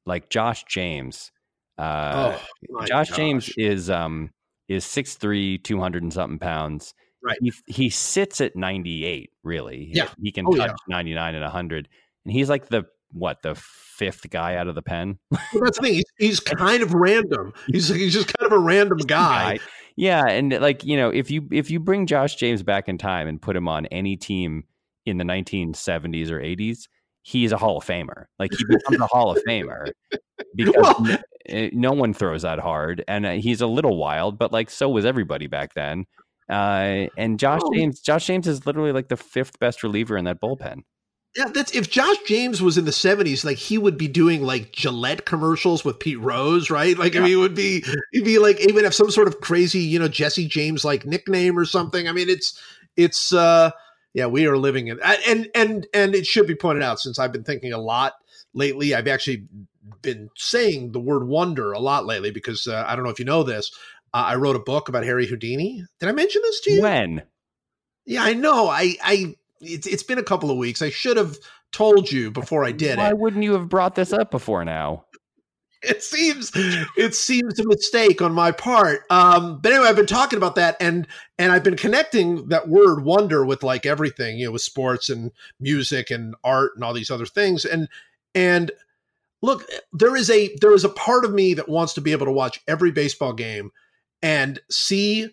Speaker 3: like Josh James. Uh,
Speaker 2: oh,
Speaker 3: Josh
Speaker 2: gosh.
Speaker 3: James is um is 6'3", 200 and something pounds.
Speaker 2: Right.
Speaker 3: He he sits at 98, really.
Speaker 2: Yeah.
Speaker 3: He can
Speaker 2: Oh,
Speaker 3: touch
Speaker 2: yeah.
Speaker 3: 99 and 100. And he's like the what, the fifth guy out of the pen?
Speaker 2: Well, that's the thing. He's, he's (laughs) kind of random. He's he's just kind of a random guy.
Speaker 3: Yeah, and like, you know, if you if you bring Josh James back in time and put him on any team in the 1970s or 80s, he's a Hall of Famer. Like he becomes a Hall of Famer (laughs) because
Speaker 2: Well-
Speaker 3: n- eh, no one throws that hard, and uh, he's a little wild, but like so was everybody back then. Uh, and Josh
Speaker 2: Oh.
Speaker 3: James, Josh James is literally like the fifth best reliever in that bullpen.
Speaker 2: Yeah, that's if Josh James was in the seventies, like he would be doing like Gillette commercials with Pete Rose, right? Like I mean, it would be he'd be like even have some sort of crazy, you know, Jesse James like nickname or something. I mean, it's it's uh yeah, we are living in and and and it should be pointed out since I've been thinking a lot lately. I've actually been saying the word wonder a lot lately because uh, I don't know if you know this. Uh, I wrote a book about Harry Houdini. Did I mention this to you?
Speaker 3: When?
Speaker 2: Yeah, I know. I I it's it's been a couple of weeks. I should have told you before I did
Speaker 3: Why
Speaker 2: it.
Speaker 3: Why wouldn't you have brought this up before now?
Speaker 2: It seems it seems a mistake on my part. Um, but anyway, I've been talking about that and and I've been connecting that word wonder with like everything, you know, with sports and music and art and all these other things. And and look, there is a there is a part of me that wants to be able to watch every baseball game and see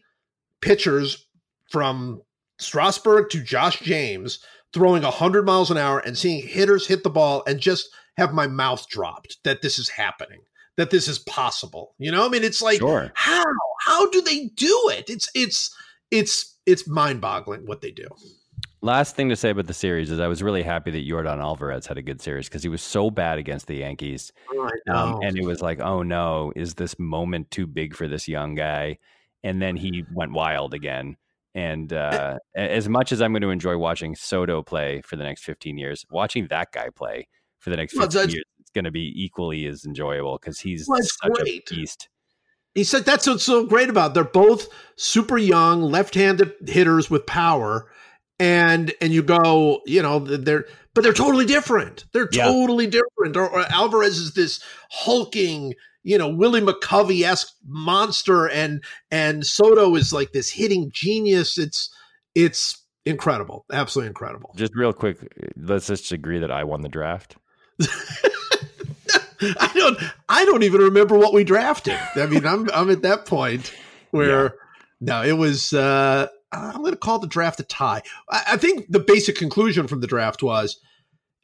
Speaker 2: pitchers from Strasburg to Josh James throwing 100 miles an hour and seeing hitters hit the ball and just have my mouth dropped that this is happening, that this is possible. You know, I mean, it's like,
Speaker 3: Sure.
Speaker 2: how? How do they do it? It's, it's, it's, it's mind boggling what they do.
Speaker 3: Last thing to say about the series is I was really happy that Yordan Alvarez had a good series because he was so bad against the Yankees. Um, and it was like, oh no, is this moment too big for this young guy? And then he went wild again. And uh, as much as I'm going to enjoy watching Soto play for the next 15 years, watching that guy play for the next 15 well, years is going to be equally as enjoyable because he's well, such great. a beast.
Speaker 2: He said that's what's so great about. It. They're both super young, left-handed hitters with power, and and you go, you know, they're but they're totally different. They're yeah. totally different. Or, or, Alvarez is this hulking, you know, Willie McCovey esque monster, and and Soto is like this hitting genius. It's it's incredible, absolutely incredible.
Speaker 3: Just real quick, let's just agree that I won the draft. (laughs)
Speaker 2: I don't I don't even remember what we drafted. I mean, I'm I'm at that point where yeah. no, it was uh I'm going to call the draft a tie. I, I think the basic conclusion from the draft was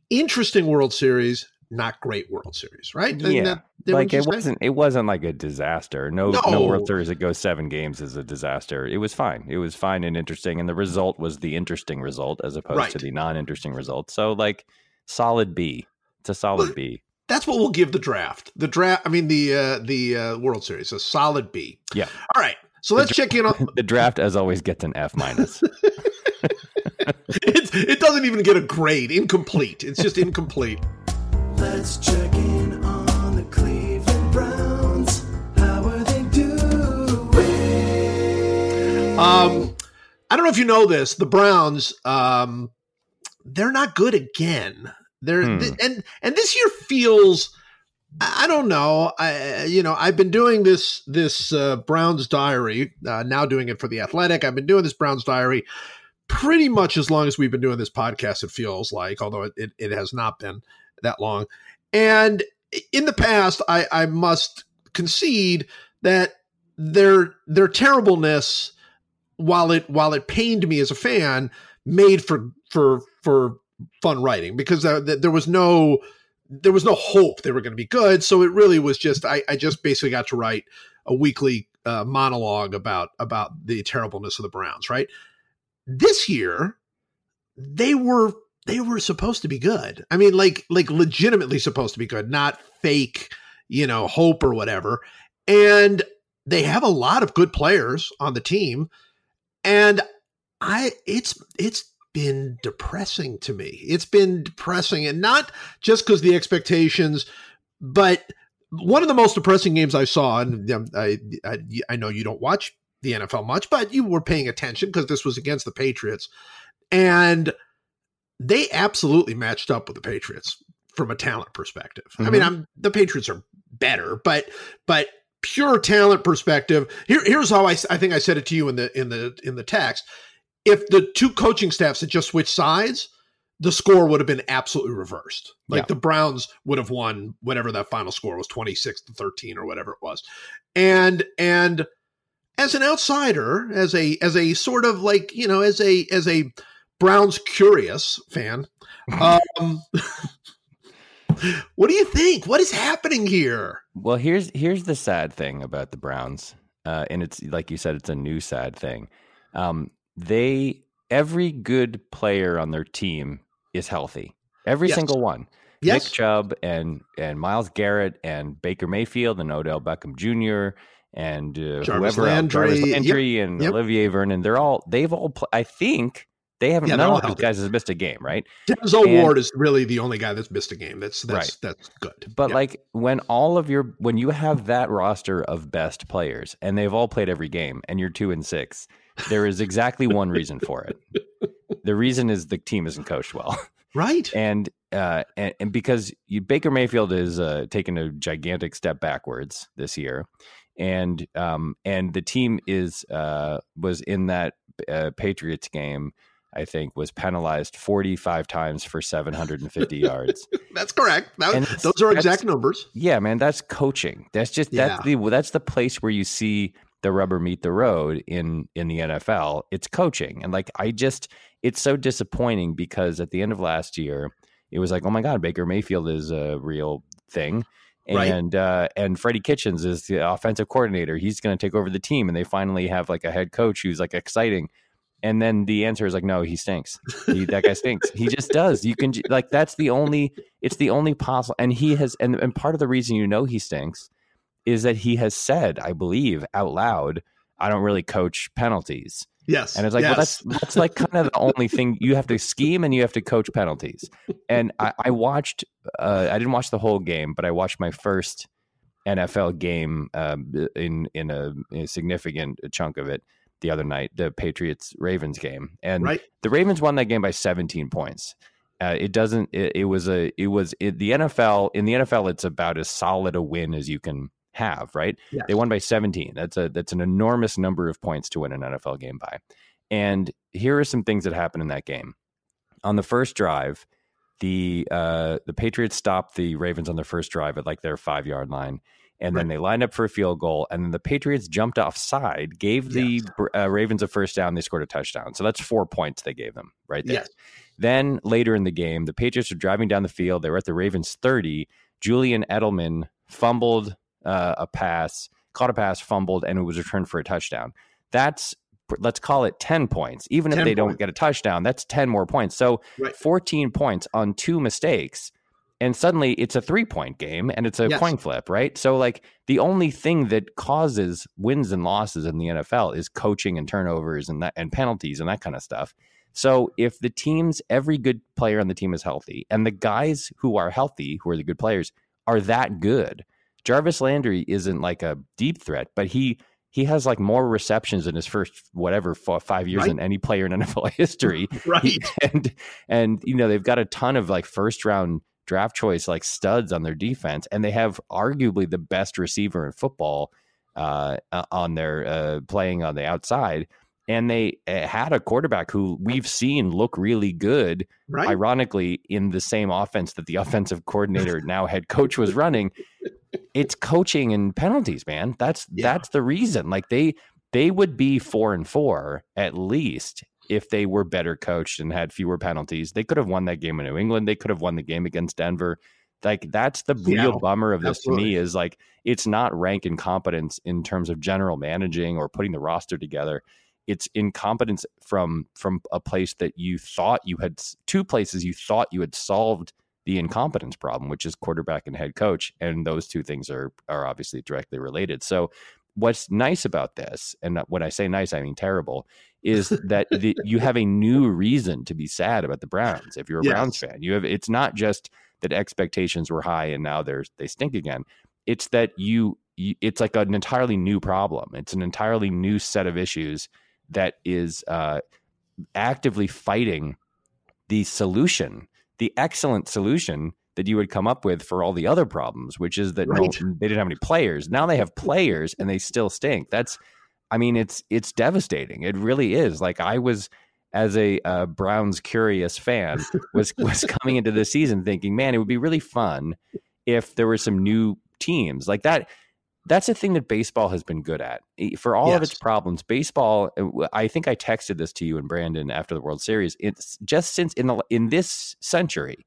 Speaker 2: interesting World Series, not great World Series, right?
Speaker 3: Yeah, that, like it wasn't. It wasn't like a disaster. No, no, no, World Series that goes seven games is a disaster. It was fine. It was fine and interesting, and the result was the interesting result as opposed right. to the non-interesting result. So, like, solid B. It's a solid well, B.
Speaker 2: That's what we'll give the draft. The draft. I mean, the uh, the uh, World Series, a solid B.
Speaker 3: Yeah.
Speaker 2: All right. So let's
Speaker 3: check
Speaker 2: in on (laughs)
Speaker 3: the draft. As always, gets an F minus. (laughs)
Speaker 2: it, it doesn't even get a grade. Incomplete. It's just incomplete. Let's check in on the Cleveland Browns. How are they doing? Um, I don't know if you know this. The Browns, um, they're not good again. They're hmm. th- and and this year feels I don't know. I you know I've been doing this this uh, Browns diary uh, now doing it for the Athletic. I've been doing this Browns diary pretty much as long as we've been doing this podcast. It feels like, although it, it, it has not been that long. And in the past, I, I must concede that their their terribleness, while it while it pained me as a fan, made for for for fun writing because there, was no there was no hope they were going to be good. So it really was just I, I just basically got to write a weekly uh, monologue about about the terribleness of the Browns. Right this year, they were they were supposed to be good. I mean, like like legitimately supposed to be good, not fake, you know, hope or whatever. And they have a lot of good players on the team, and I it's it's been depressing to me. It's been depressing, and not just because the expectations, but one of the most depressing games I saw, and um, I, I, I know you don't watch the NFL much, but you were paying attention because this was against the Patriots, and they absolutely matched up with the Patriots from a talent perspective. Mm-hmm. I mean, mm-hmm. I'm the Patriots are better, but but pure talent perspective. Here, here's how I, I think I said it to you in the in the in the text if the two coaching staffs had just switched sides, the score would have been absolutely reversed. Like yeah. the Browns would have won whatever that final score was 26 to 13 or whatever it was. And and as an outsider, as a as a sort of like, you know, as a as a Browns curious fan, um (laughs) what do you think? What is happening here?
Speaker 3: Well, here's here's the sad thing about the Browns. Uh, and it's like you said, it's a new sad thing. Um, they every good player on their team is healthy. Every yes. single one. Yes. Nick Chubb and and Myles Garrett and Baker Mayfield and Odell Beckham Jr. and uh,
Speaker 2: Jarvis
Speaker 3: whoever
Speaker 2: Landry,
Speaker 3: Jarvis Landry yep. and yep. Olivier Vernon. They're all they've all. Pl- I think they haven't. Yeah, none of those guys has missed a game, right?
Speaker 2: Denzel Ward is really the only guy that's missed a game. That's that's right. that's good.
Speaker 3: But yeah. like when all of your when you have that roster of best players and they've all played every game and you're two and six there is exactly one reason for it. The reason is the team isn't coached well.
Speaker 2: Right.
Speaker 3: And uh, and, and because you, Baker Mayfield is uh, taking a gigantic step backwards this year, and um, and the team is uh, was in that uh, Patriots game. I think was penalized 45 times for 750 (laughs) yards.
Speaker 2: That's correct. That, those are exact numbers.
Speaker 3: Yeah, man, that's coaching. That's just yeah. that's the that's the place where you see the rubber meet the road in in the NFL. It's coaching, and like I just, it's so disappointing because at the end of last year, it was like, oh my god, Baker Mayfield is a real thing. And right. uh, and Freddie Kitchens is the offensive coordinator. He's going to take over the team, and they finally have like a head coach who's like exciting. And then the answer is like, no, he stinks. He, that guy stinks. He just does. You can like that's the only. It's the only possible. And he has. And and part of the reason you know he stinks is that he has said, I believe, out loud, I don't really coach penalties.
Speaker 2: Yes.
Speaker 3: And it's like,
Speaker 2: yes.
Speaker 3: well, that's that's like kind of the only thing you have to scheme and you have to coach penalties. And I, I watched, uh, I didn't watch the whole game, but I watched my first NFL game uh, in in a, in a, significant chunk of it the other night, the Patriots Ravens game, and
Speaker 2: right.
Speaker 3: the Ravens won that game by 17 points. Uh, it doesn't. It, it, was a. It was it, the NFL. In the NFL, it's about as solid a win as you can have. Right.
Speaker 2: Yes.
Speaker 3: They won by 17. That's a. That's an enormous number of points to win an NFL game by. And here are some things that happened in that game. On the first drive, the uh, the Patriots stopped the Ravens on their first drive at like their five yard line, and right. then they lined up for a field goal, and then the Patriots jumped offside, gave the yes. uh, Ravens a first down, they scored a touchdown. So that's four points they gave them right there.
Speaker 2: Yes.
Speaker 3: Then later in the game, the Patriots are driving down the field. They were at the Ravens thirty. Julian Edelman fumbled uh, a pass, caught a pass, fumbled, and it was returned for a touchdown. That's let's call it 10 points. Even if they points. don't get a touchdown, that's 10 more points. So
Speaker 2: right.
Speaker 3: 14 points on two mistakes. And suddenly it's a three point game and it's a
Speaker 2: Yes.
Speaker 3: coin flip, right? So, like, the only thing that causes wins and losses in the NFL is coaching and turnovers and that and penalties and that kind of stuff. So, if the teams, every good player on the team is healthy, and the guys who are healthy, who are the good players, are that good, Jarvis Landry isn't like a deep threat, but he he has like more receptions in his first whatever four, five years
Speaker 2: Right.
Speaker 3: than any player in NFL (laughs) history. (laughs)
Speaker 2: right.
Speaker 3: and and you know they've got a ton of like first round draft choice like studs on their defense, and they have arguably the best receiver in football uh, on their uh, playing on the outside. And they uh, had a quarterback who we've seen look really good
Speaker 2: Right.
Speaker 3: ironically in the same offense that the (laughs) offensive coordinator now head coach was running it's coaching and penalties man that's
Speaker 2: Yeah.
Speaker 3: that's the reason like they they would be 4 and 4 at least if they were better coached and had fewer penalties they could have won that game in New England they could have won the game against Denver. Like that's the real bummer of this to me is like it's not rank incompetence in terms of general managing or putting the roster together. It's incompetence from from a place that you thought you had two places you thought you had solved the incompetence problem which is quarterback and head coach and those two things are are obviously directly related. So what's nice about this and when i say nice i mean terrible is (laughs) that the, you have a new reason to be sad about the browns if you're a
Speaker 2: Yes.
Speaker 3: browns fan you have it's not just that expectations were high and now they're they stink again it's that you, you it's like an entirely new problem it's an entirely new set of issues that is uh, actively fighting the solution, the excellent solution that you would come up with for all the other problems, which is that no, they didn't have any players. Now they have players and they still stink. That's, I mean, it's it's devastating. It really is. Like I was as a uh, Browns curious fan was was coming into this season thinking, man, it would be really fun if there were some new teams like that that's a thing that baseball has been good at for all of its problems baseball uh, i think i texted this to you and brandon after the world series it's just since in the in this century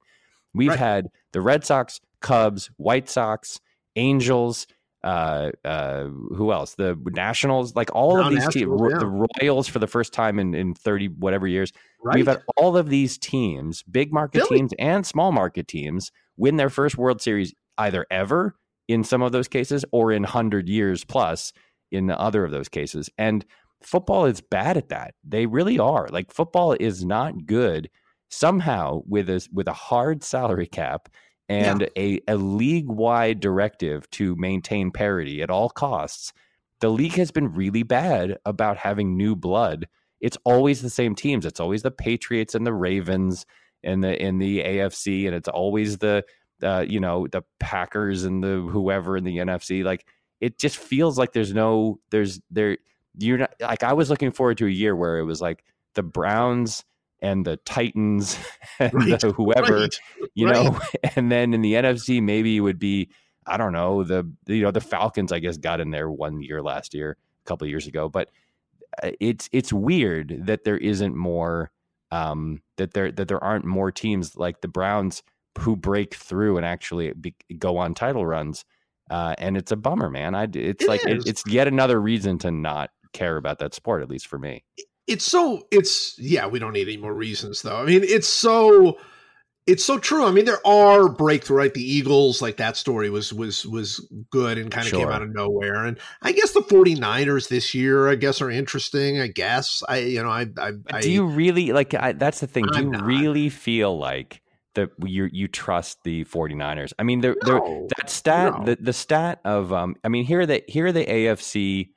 Speaker 3: we've
Speaker 2: Right.
Speaker 3: had the red sox cubs white sox angels uh uh who else the nationals like all
Speaker 2: Now
Speaker 3: of these teams
Speaker 2: yeah.
Speaker 3: the royals for the first time in in 30 whatever years
Speaker 2: Right.
Speaker 3: We've had all of these teams, big market
Speaker 2: Philly.
Speaker 3: teams and small market teams, win their first World Series either ever in some of those cases or in 100 years plus in the other of those cases. And football is bad at that. They really are. Like football is not good somehow with a with a hard salary cap and a, a league wide directive to maintain parity at all costs. The league has been really bad about having new blood it's always the same teams. It's always the Patriots and the Ravens and the in the AFC, and it's always the uh, you know the Packers and the whoever in the NFC. Like it just feels like there's no there's there you're not like I was looking forward to a year where it was like the Browns and the Titans (laughs) and
Speaker 2: Right,
Speaker 3: the whoever
Speaker 2: Right.
Speaker 3: you
Speaker 2: right.
Speaker 3: know (laughs) and then in the NFC maybe it would be I don't know the you know the Falcons I guess got in there one year last year a couple of years ago but uh, it's it's weird that there isn't more um that there that there aren't more teams like the Browns who break through and actually be, go on title runs uh and it's a bummer man I it's
Speaker 2: It
Speaker 3: like it, it's yet another reason to not care about that sport at least for me
Speaker 2: it's so it's yeah we don't need any more reasons though i mean it's so it's so true. I mean, there are breakthrough, right? The Eagles, like that story was was was good and kind of
Speaker 3: Sure.
Speaker 2: came out of nowhere. And I guess the 49ers this year, I guess, are interesting. I guess. I you know, I I,
Speaker 3: do you really like I, that's the thing. Do
Speaker 2: I'm
Speaker 3: you
Speaker 2: not.
Speaker 3: really feel like that you you trust the 49ers? I mean, they're, they're that stat
Speaker 2: No.
Speaker 3: the, the stat of um I mean, here are the here are the AFC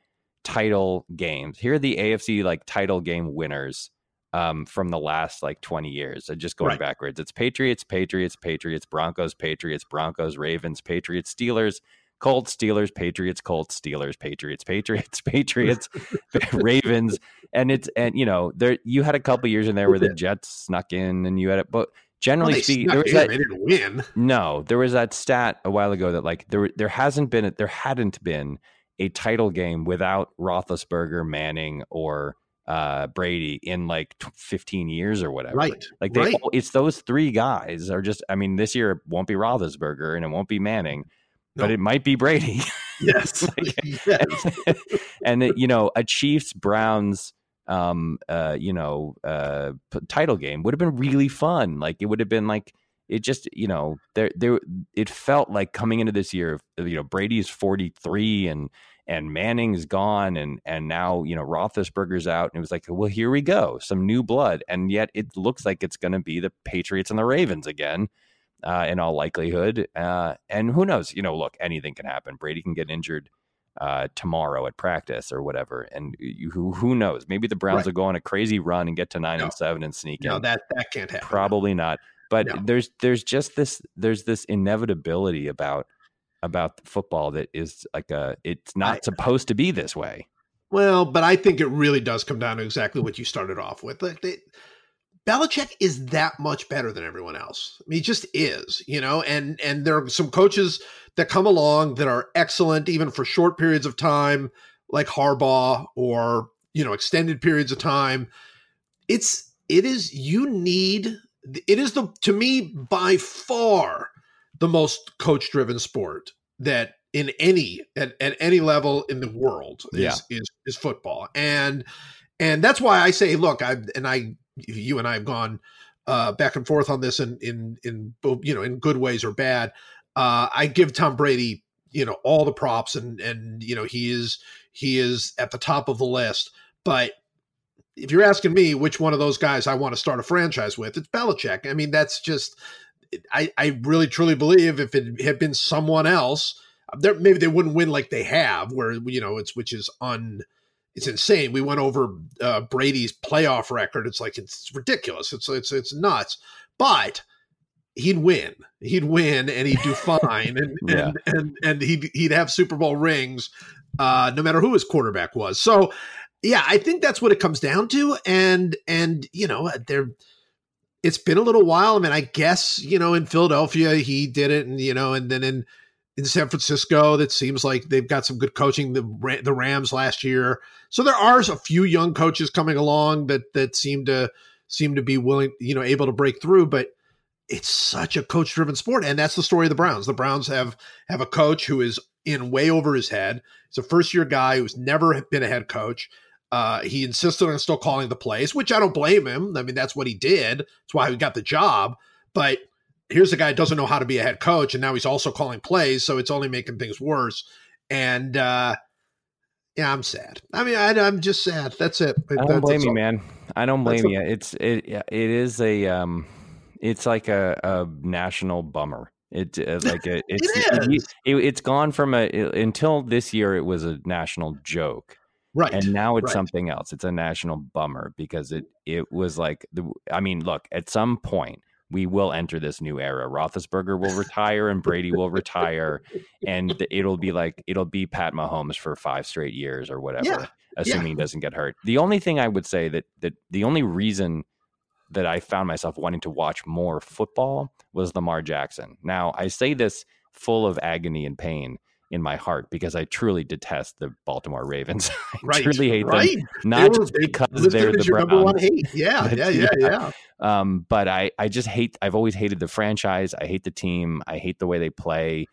Speaker 3: title games. Here are the AFC like title game winners um from the last like 20 years. So just going
Speaker 2: Right.
Speaker 3: backwards. It's Patriots, Patriots, Patriots, Broncos, Patriots, Broncos, Ravens, Patriots, Steelers, Colts, Steelers, Patriots, Colts, Steelers, Patriots, Patriots, (laughs) Patriots, (laughs) Ravens, and it's and you know there you had a couple years in there where the. Jets snuck in, and you had it, but generally
Speaker 2: they
Speaker 3: speaking, there was
Speaker 2: in,
Speaker 3: that
Speaker 2: they didn't win.
Speaker 3: no, there was that stat a while ago that like there there hasn't been there hadn't been a title game without Roethlisberger, Manning, or uh, Brady in like t- 15 years or whatever.
Speaker 2: Right.
Speaker 3: Like they,
Speaker 2: right.
Speaker 3: all- it's those three guys are just. I mean, this year it won't be Roethlisberger and it won't be Manning, but it might be Brady. (laughs)
Speaker 2: Yes. (laughs)
Speaker 3: Like- (laughs)
Speaker 2: yes.
Speaker 3: and it, you know, a Chiefs Browns, um, uh, you know, uh, p- title game would have been really fun. Like it would have been like it just, you know, there, there, it felt like coming into this year, you know, Brady's forty three and and Manning's gone, and and now you know Roethlisberger's out, and it was like, well, here we go, some new blood, and yet it looks like it's going to be the Patriots and the Ravens again. Uh, in all likelihood, uh, and who knows? You know, look, anything can happen. Brady can get injured uh, tomorrow at practice or whatever. And you, who who knows? Maybe the Browns
Speaker 2: Right.
Speaker 3: will go on a crazy run and get to nine
Speaker 2: No.
Speaker 3: and seven and sneak
Speaker 2: no,
Speaker 3: in.
Speaker 2: that that can't happen.
Speaker 3: Probably not. But
Speaker 2: No.
Speaker 3: there's there's just this there's this inevitability about about football that is like a it's not
Speaker 2: I-
Speaker 3: supposed to be this way.
Speaker 2: Well, but I think it really does come down to exactly what you started off with. Like they, Belichick is that much better than everyone else. I mean, he just is, you know. And and there are some coaches that come along that are excellent, even for short periods of time, like Harbaugh, or you know, extended periods of time. It's it is you need it is the to me by far the most coach driven sport that in any at, at any level in the world is,
Speaker 3: Yeah.
Speaker 2: is is football and and that's why I say look I and I you and I have gone uh, back and forth on this in in in you know in good ways or bad uh, I give Tom Brady you know all the props and and you know he is he is at the top of the list but if you're asking me which one of those guys I want to start a franchise with, it's Belichick. I mean, that's just I, I really truly believe if it had been someone else, there maybe they wouldn't win like they have, where you know it's which is un it's insane. We went over uh, Brady's playoff record. It's like it's ridiculous. It's it's it's nuts. But he'd win. He'd win and he'd do (laughs) fine and
Speaker 3: Yeah.
Speaker 2: and, and and he'd he'd have Super Bowl rings uh no matter who his quarterback was. So yeah, I think that's what it comes down to. And and you know, there it's been a little while. I mean, I guess, you know, in Philadelphia he did it and you know, and then in in San Francisco, that seems like they've got some good coaching. The the Rams last year, so there are a few young coaches coming along that that seem to seem to be willing, you know, able to break through. But it's such a coach driven sport, and that's the story of the Browns. The Browns have have a coach who is in way over his head. He's a first year guy who's never been a head coach. Uh, he insisted on still calling the plays, which I don't blame him. I mean, that's what he did. That's why he got the job. But here's a guy doesn't know how to be a head coach, and now he's also calling plays, so it's only making things worse. And uh, yeah, I'm sad. I mean, I, I'm just sad. That's it.
Speaker 3: I don't
Speaker 2: That's-
Speaker 3: blame
Speaker 2: that's
Speaker 3: you, man. I don't blame you. It's it it is a um, it's like a, a national bummer. It uh, (laughs) like a, it's
Speaker 2: It is.
Speaker 3: it, it's gone from a until this year it was a national joke.
Speaker 2: Right.
Speaker 3: and now it's
Speaker 2: right.
Speaker 3: something else it's a national bummer because it it was like the i mean look at some point we will enter this new era roethlisberger will retire and brady will retire and it'll be like it'll be pat mahomes for five straight years or whatever
Speaker 2: Yeah,
Speaker 3: assuming he doesn't get hurt the only thing i would say that that the only reason that i found myself wanting to watch more football was lamar jackson now i say this full of agony and pain in my heart because I truly detest the Baltimore Ravens. (laughs) I
Speaker 2: right.
Speaker 3: truly hate them
Speaker 2: right.
Speaker 3: not
Speaker 2: They were-
Speaker 3: just
Speaker 2: they
Speaker 3: because they're the
Speaker 2: your number one hate. Yeah, (laughs) yeah, yeah,
Speaker 3: yeah.
Speaker 2: yeah.
Speaker 3: Um, but I, I just hate. I've always hated the franchise. I hate the team. I hate the way they play.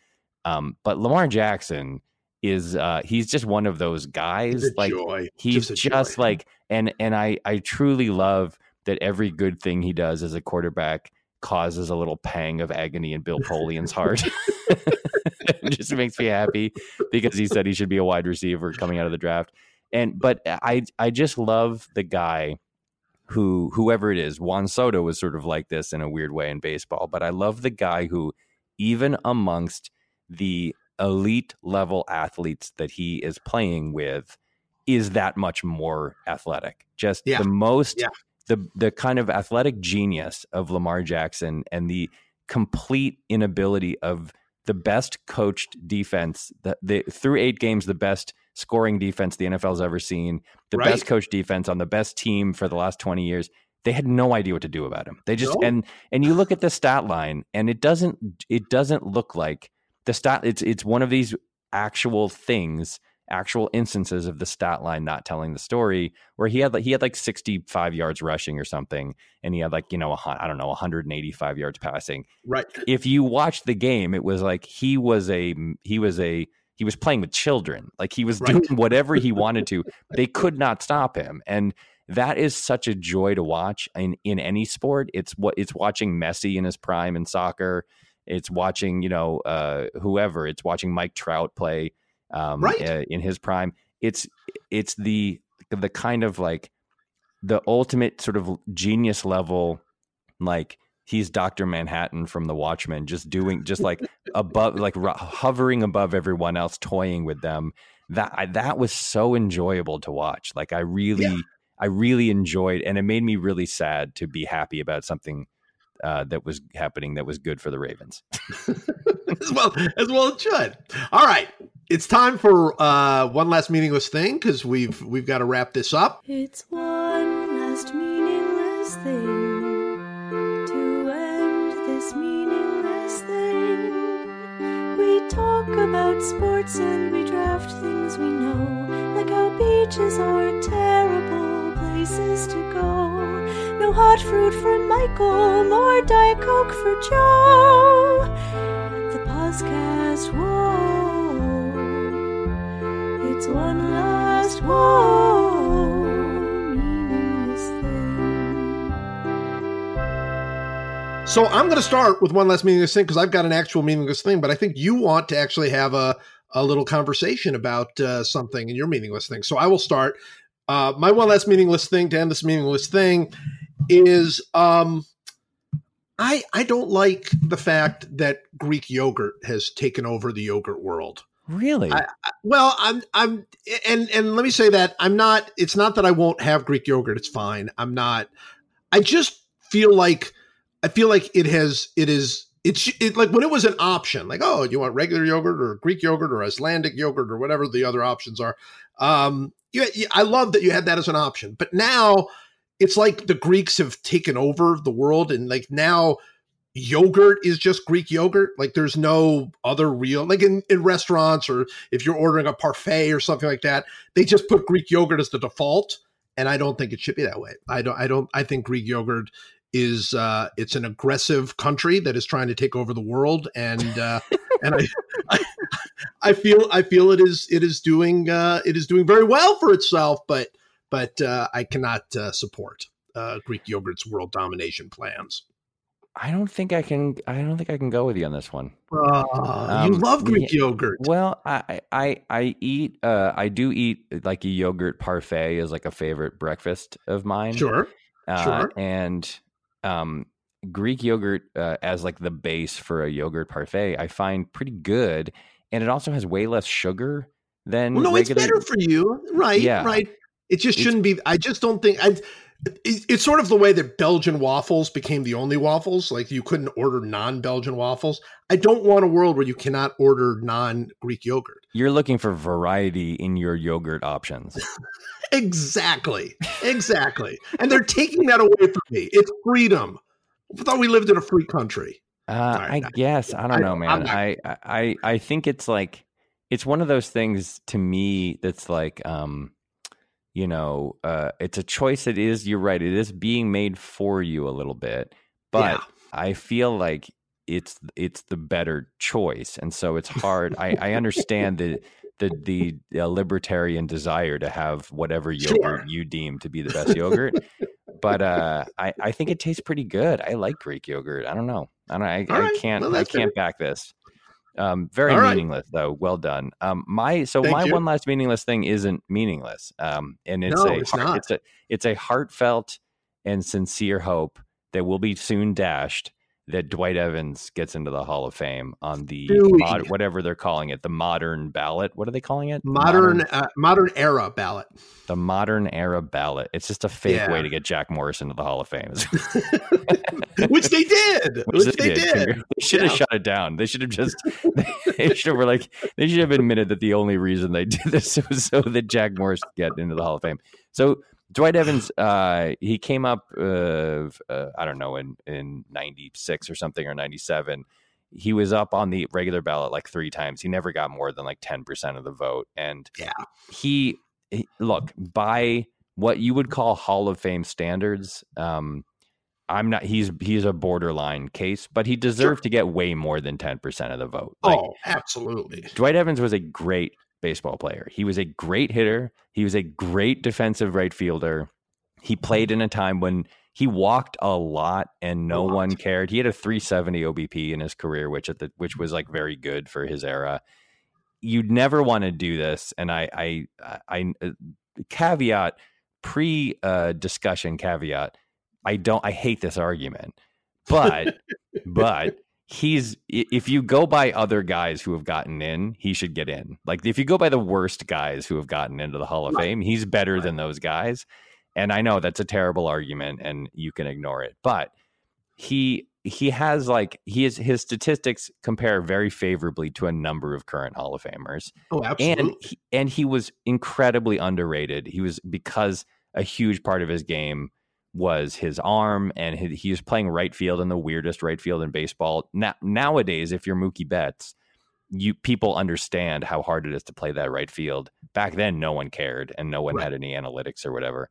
Speaker 3: Um, but Lamar Jackson is uh, he's just one of those guys.
Speaker 2: A
Speaker 3: like
Speaker 2: joy.
Speaker 3: he's just,
Speaker 2: joy.
Speaker 3: like and and I I truly love that every good thing he does as a quarterback causes a little pang of agony in Bill Polian's heart. (laughs) (laughs) it just makes me happy because he said he should be a wide receiver coming out of the draft. And but I I just love the guy who whoever it is. Juan Soto was sort of like this in a weird way in baseball, but I love the guy who even amongst the elite level athletes that he is playing with is that much more athletic. Just
Speaker 2: Yeah.
Speaker 3: the most
Speaker 2: Yeah.
Speaker 3: the the kind of athletic genius of Lamar Jackson and the complete inability of the best coached defense that the through eight games the best scoring defense the NFL's ever seen, the
Speaker 2: Right.
Speaker 3: best coached defense on the best team for the last 20 years. They had no idea what to do about him. They just
Speaker 2: No.
Speaker 3: and and you look at the stat line and it doesn't it doesn't look like the stat it's it's one of these actual things actual instances of the stat line not telling the story where he had like he had like 65 yards rushing or something and he had like you know a, i don't know 185 yards passing.
Speaker 2: Right.
Speaker 3: if you watched the game it was like he was a he was a he was playing with children. Like he was
Speaker 2: Right.
Speaker 3: doing whatever he (laughs) wanted to. They could not stop him and that is such a joy to watch in in any sport. It's what it's watching messi in his prime in soccer. It's watching you know uh whoever. It's watching mike trout play um
Speaker 2: Right.
Speaker 3: uh, in his prime it's it's the the kind of like the ultimate sort of genius level like he's Dr. Manhattan from the Watchmen just doing just like above like ro- hovering above everyone else toying with them that I, that was so enjoyable to watch like I really
Speaker 2: Yeah.
Speaker 3: I really enjoyed and it made me really sad to be happy about something uh, that was happening that was good for the Ravens. (laughs)
Speaker 2: as well as well it should. All right. It's time for uh one last meaningless thing because we've we've got to wrap this up.
Speaker 4: It's one last meaningless thing to end this meaningless thing. We talk about sports and we draft things we know, like how beaches are terrible places to go. No hot fruit for Michael, nor Diet Coke for Joe. The podcast, whoa. One last thing.
Speaker 2: So I'm going to start with one last meaningless thing because I've got an actual meaningless thing, but I think you want to actually have a a little conversation about uh, something in your meaningless thing. So I will start. Uh, my one last meaningless thing to end this meaningless thing is um, I I don't like the fact that Greek yogurt has taken over the yogurt world.
Speaker 3: Really?
Speaker 2: I- Well, I'm I'm and and let me say that I'm not it's not that I won't have Greek yogurt, it's fine. I'm not I just feel like I feel like it has it is it's it, like when it was an option, like oh, you want regular yogurt or Greek yogurt or Icelandic yogurt or whatever the other options are. Um you, you- I love that you had that as an option. But now it's like the Greeks have taken over the world and like now yogurt is just Greek yogurt. Like there's no other real like in, in restaurants or if you're ordering a parfait or something like that, they just put Greek yogurt as the default. And I don't think it should be that way. I don't I don't I think Greek yogurt is uh it's an aggressive country that is trying to take over the world and uh (laughs) and I, I (laughs) I feel I feel it is it is doing uh it is doing very well for itself, but but uh I cannot uh, support uh Greek yogurt's world domination plans.
Speaker 3: I don't think I can I don't think I can go with you on this one.
Speaker 2: Uh, you
Speaker 3: Um,
Speaker 2: love Greek yogurt.
Speaker 3: Well, I I I eat uh I do eat like a yogurt parfait is like a favorite breakfast of mine.
Speaker 2: Sure.
Speaker 3: Uh,
Speaker 2: sure.
Speaker 3: And um Greek yogurt uh, as like the base for a yogurt parfait, I find pretty good, and it also has way less sugar than
Speaker 2: Well, no, it's better for you, right?
Speaker 3: Yeah.
Speaker 2: Right. It just shouldn't be. I just don't think. I. it- It's sort of the way that Belgian waffles became the only waffles. Like you couldn't order non-Belgian waffles. I don't want a world where you cannot order non-Greek yogurt.
Speaker 3: You're looking for variety in your yogurt options. (laughs)
Speaker 2: Exactly. Exactly. and they're taking that away from me. It's freedom. I thought we lived in a free country.
Speaker 3: Uh,
Speaker 2: Sorry,
Speaker 3: I
Speaker 2: I-
Speaker 3: guess I don't
Speaker 2: I-
Speaker 3: know, man.
Speaker 2: not-
Speaker 3: I, I I think it's like it's one of those things to me that's like um you know uh it's a choice It is, you're right it is being made for you a little bit but
Speaker 2: Yeah.
Speaker 3: I feel like it's it's the better choice and so it's hard I I understand the the the uh, libertarian desire to have whatever yogurt
Speaker 2: Sure.
Speaker 3: you deem to be the best yogurt but uh, I I think it tastes pretty good. I like Greek yogurt. I don't know. I don't. I, I
Speaker 2: right.
Speaker 3: can't.
Speaker 2: Well,
Speaker 3: I can't back this. Um, very
Speaker 2: right.
Speaker 3: meaningless though. Well done. Um, my so
Speaker 2: Thank
Speaker 3: my
Speaker 2: you.
Speaker 3: one last meaningless thing isn't meaningless. Um, and it's
Speaker 2: No,
Speaker 3: a
Speaker 2: it's
Speaker 3: heart- it's a it's a heartfelt and sincere hope that will be soon dashed that Dwight Evans gets into the Hall of Fame on the mod, whatever they're calling it, the modern ballot. What are they calling it?
Speaker 2: Modern uh, modern era ballot.
Speaker 3: the modern era ballot. It's just a fake
Speaker 2: Yeah.
Speaker 3: way to get Jack Morris into the Hall of Fame. (laughs)
Speaker 2: Which they did. Which, they did.
Speaker 3: They should have
Speaker 2: Yeah.
Speaker 3: shut it down. They should have just. They should have like. They should have admitted that the only reason they did this (laughs) was so that Jack Morris could get into the Hall of Fame. So Dwight Evans, uh, he came up. Uh, uh, I don't know in in '96 or something or '97. He was up on the regular ballot like three times. He never got more than like ten percent of the vote, and
Speaker 2: Yeah.
Speaker 3: he, he look by what you would call Hall of Fame standards. Um, I'm not. He's he's a borderline case, but he deserved to get way more than ten percent of the vote. Like,
Speaker 2: oh, absolutely.
Speaker 3: Dwight Evans was a great baseball player. He was a great hitter. He was a great defensive right fielder. He played in a time when he walked a lot and no
Speaker 2: lot.
Speaker 3: one cared. He had a 370 OBP in his career, which at the which was like very good for his era. You'd never want to do this, and I I I, I caveat pre uh, discussion caveat. I don't. I hate this argument, but (laughs) but he's if you go by other guys who have gotten in, he should get in. Like if you go by the worst guys who have gotten into the Hall of. Fame, he's better than those guys. And I know that's a terrible argument and you can ignore it, but he he has like he is his statistics compare very favorably to a number of current Hall of Famers
Speaker 2: Oh, absolutely.
Speaker 3: and he, and he was incredibly underrated. He was because a huge part of his game was his arm, and he, he was playing right field in the weirdest right field in baseball. Now, nowadays, if you're Mookie Betts, you people understand how hard it is to play that right field. Back then, no one cared, and no one
Speaker 2: Right.
Speaker 3: had any analytics or whatever.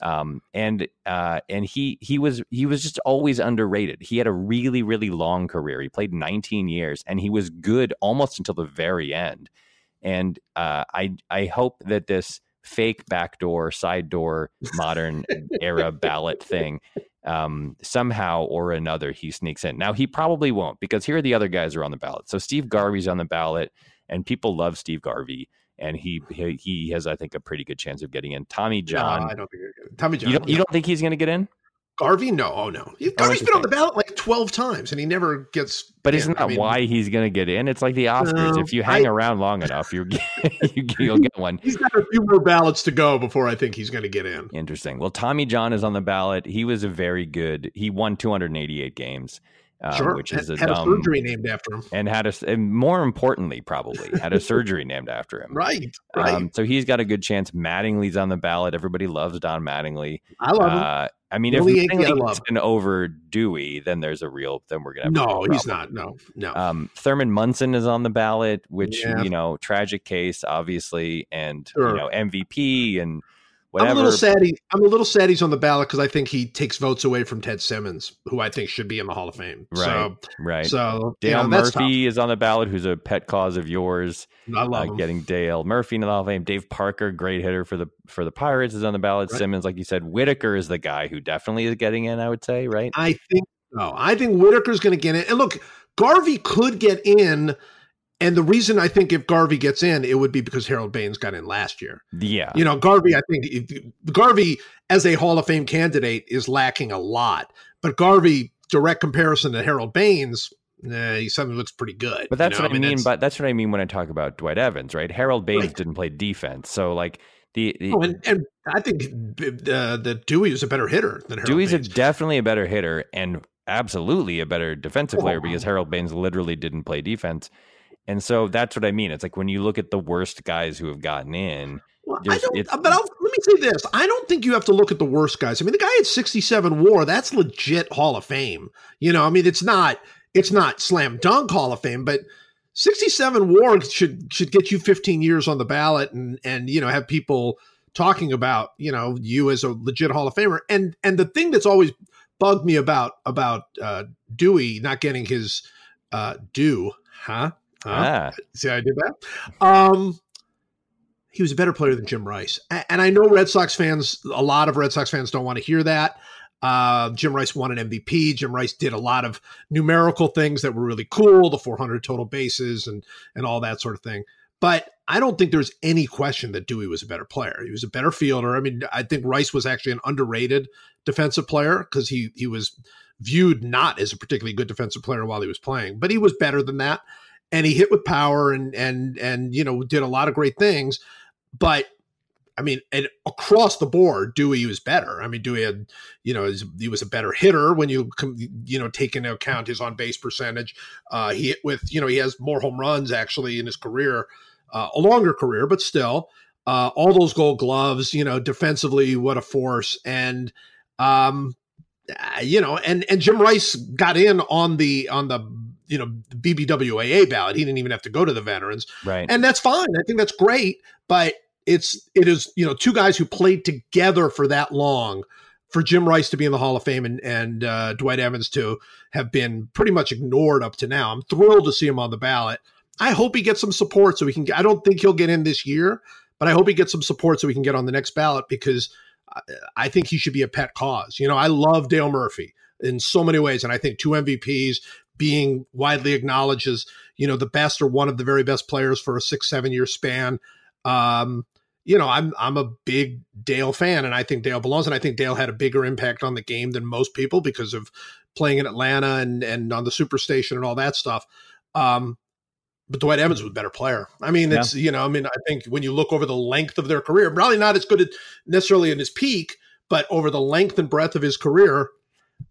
Speaker 3: Um, and uh, and he he was he was just always underrated. He had a really really long career. He played 19 years, and he was good almost until the very end. And uh, I I hope that this fake backdoor side door modern era ballot thing um, somehow or another he sneaks in. Now he probably won't because here are the other guys who are on the ballot. So Steve Garvey's on the ballot, and people love Steve Garvey, and he he, he has I think a pretty good chance of getting in. Tommy John,
Speaker 2: No, I don't think. Tommy John.
Speaker 3: you don't you don't think he's going to get in?
Speaker 2: Garvey? No, oh no. He- Garvey's been on the ballot like twelve times, and he never gets.
Speaker 3: But
Speaker 2: in.
Speaker 3: isn't
Speaker 2: I
Speaker 3: that
Speaker 2: mean,
Speaker 3: why he's going to get in? It's like the Oscars.
Speaker 2: No,
Speaker 3: if you hang
Speaker 2: I-
Speaker 3: around long enough, you, (laughs) you'll get one.
Speaker 2: He's got a few more ballots to go before I think he's going to get in.
Speaker 3: Interesting. Well, Tommy John is on the ballot. He was a very good. He won 288 games, um,
Speaker 2: sure,
Speaker 3: which is
Speaker 2: had,
Speaker 3: a
Speaker 2: had
Speaker 3: dumb.
Speaker 2: a surgery named after him.
Speaker 3: and had a, and more importantly, probably had a (laughs) surgery named after him.
Speaker 2: Right, right.
Speaker 3: Um, so he's got a good chance. Mattingly's on the ballot. Everybody loves Don Mattingly.
Speaker 2: I love him.
Speaker 3: Uh, I mean,
Speaker 2: The
Speaker 3: if
Speaker 2: only Yankee I
Speaker 3: Mattingly
Speaker 2: love.
Speaker 3: gets over Dewey, then there's a real. Then we're gonna. Have
Speaker 2: No, he's not. No, no.
Speaker 3: Um, Thurman Munson is on the ballot, which
Speaker 2: Yeah.
Speaker 3: you know, tragic case, obviously, and
Speaker 2: Sure.
Speaker 3: you know, MVP and
Speaker 2: I'm a little sad. He, I'm a little sad he's on the ballot because I think he takes votes away from Ted Simmons, who I think should be in the Hall of Fame.
Speaker 3: Right, right.
Speaker 2: So, so you
Speaker 3: Dale
Speaker 2: know,
Speaker 3: Murphy is on the ballot, who's a pet cause of yours.
Speaker 2: I love
Speaker 3: Uh, getting Dale Murphy in the Hall of Fame. Dave Parker, great hitter for the for the Pirates, is on the ballot.
Speaker 2: Right.
Speaker 3: Simmons, like you said, Whitaker is the guy who definitely is getting in. I would say, right?
Speaker 2: I think so. I think Whitaker's going to get in. And look, Garvey could get in. And the reason I think if Garvey gets in, it would be because Harold Baines got in last year.
Speaker 3: Yeah,
Speaker 2: You know, Garvey, I think Garvey as a Hall of Fame candidate is lacking a lot. But Garvey, direct comparison to Harold Baines, nah, he suddenly looks pretty good.
Speaker 3: but that's
Speaker 2: you know?
Speaker 3: what I, mean.
Speaker 2: that's-
Speaker 3: But that's what I mean when I talk about Dwight Evans, right? Harold Baines
Speaker 2: Right.
Speaker 3: didn't play defense, so like the, the
Speaker 2: Oh, and, and I think uh, that Dewey is a better hitter than Harold
Speaker 3: Dewey's a,
Speaker 2: Baines.
Speaker 3: definitely a better hitter and absolutely a better defensive player
Speaker 2: Oh.
Speaker 3: because Harold Baines literally didn't play defense. And so that's what I mean. It's like when you look at the worst guys who have gotten in,
Speaker 2: Well, I don't, but I'll, let me say this: I don't think you have to look at the worst guys. I mean, the guy at sixty-seven WAR, that's legit Hall of Fame. You know, I mean, it's not, it's not slam dunk Hall of Fame, but sixty-seven WAR should should get you fifteen years on the ballot, and and you know have people talking about you know you as a legit Hall of Famer. And and the thing that's always bugged me about about uh, Dewey not getting his uh, due, huh? Huh?
Speaker 3: ah,
Speaker 2: See how I did that? Um, he was a better player than Jim Rice. And I know Red Sox fans, a lot of Red Sox fans don't want to hear that. Uh, Jim Rice won an MVP. Jim Rice did a lot of numerical things that were really cool, the 400 total bases and and all that sort of thing. But I don't think there's any question that Dewey was a better player. He was a better fielder. I mean, I think Rice was actually an underrated defensive player because he he was viewed not as a particularly good defensive player while he was playing, but he was better than that. And he hit with power and and and you know did a lot of great things. But I mean, and across the board, Dewey was better. I mean, Dewey had, you know, he was a better hitter when you, you know, take into account his on base percentage. Uh, he hit with, you know, he has more home runs actually in his career, uh, a longer career, but still, uh, all those Gold Gloves, you know, defensively, what a force. And, um, uh, you know, and and Jim Rice got in on the on the you know BBWAA ballot. He didn't even have to go to the veterans,
Speaker 3: right?
Speaker 2: And that's fine. I think that's great, but it's it is you know two guys who played together for that long for Jim Rice to be in the Hall of Fame and and uh, Dwight Evans to have been pretty much ignored up to now. I'm thrilled to see him on the ballot. I hope he gets some support so he can. I don't think he'll get in this year, but I hope he gets some support so he can get on the next ballot because I think he should be a pet cause. You know, I love Dale Murphy in so many ways, and I think two MVPs being widely acknowledged as you know the best or one of the very best players for a six seven year span. Um, you know, I'm I'm a big Dale fan, and I think Dale belongs. And I think Dale had a bigger impact on the game than most people because of playing in Atlanta and and on the Superstation and all that stuff. Um, but Dwight Evans was a better player. I mean, it's yeah. you know, I mean, I think when you look over the length of their career, probably not as good necessarily in his peak, but over the length and breadth of his career,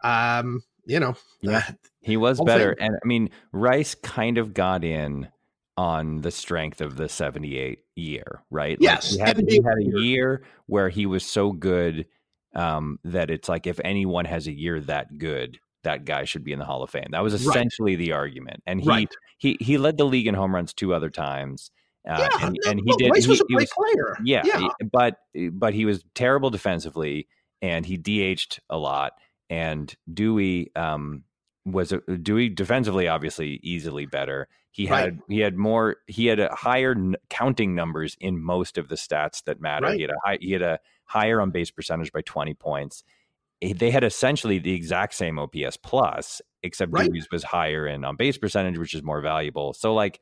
Speaker 2: um, you know,
Speaker 3: yeah, uh, he was better. And I mean, Rice kind of got in on the strength of the 78 year, right?
Speaker 2: Yes.
Speaker 3: Like he, had, he had a year where he was so good um, that it's like if anyone has a year that good, that guy should be in the Hall of Fame. That was essentially right. the argument. And he, right. he he led the league in home runs two other times.
Speaker 2: Uh, yeah, and, and he did. Rice was a great player.
Speaker 3: Yeah, yeah. He, but but he was terrible defensively, and he DH'd a lot. And Dewey um, was uh, a, Dewey defensively, obviously, easily better. He had right. he had more he had a higher n- counting numbers in most of the stats that matter. Right. He had a high he had a higher on base percentage by 20 points. Eh, they had essentially the exact same OPS plus, except right. Dewey's was higher in on base percentage, which is more valuable. So like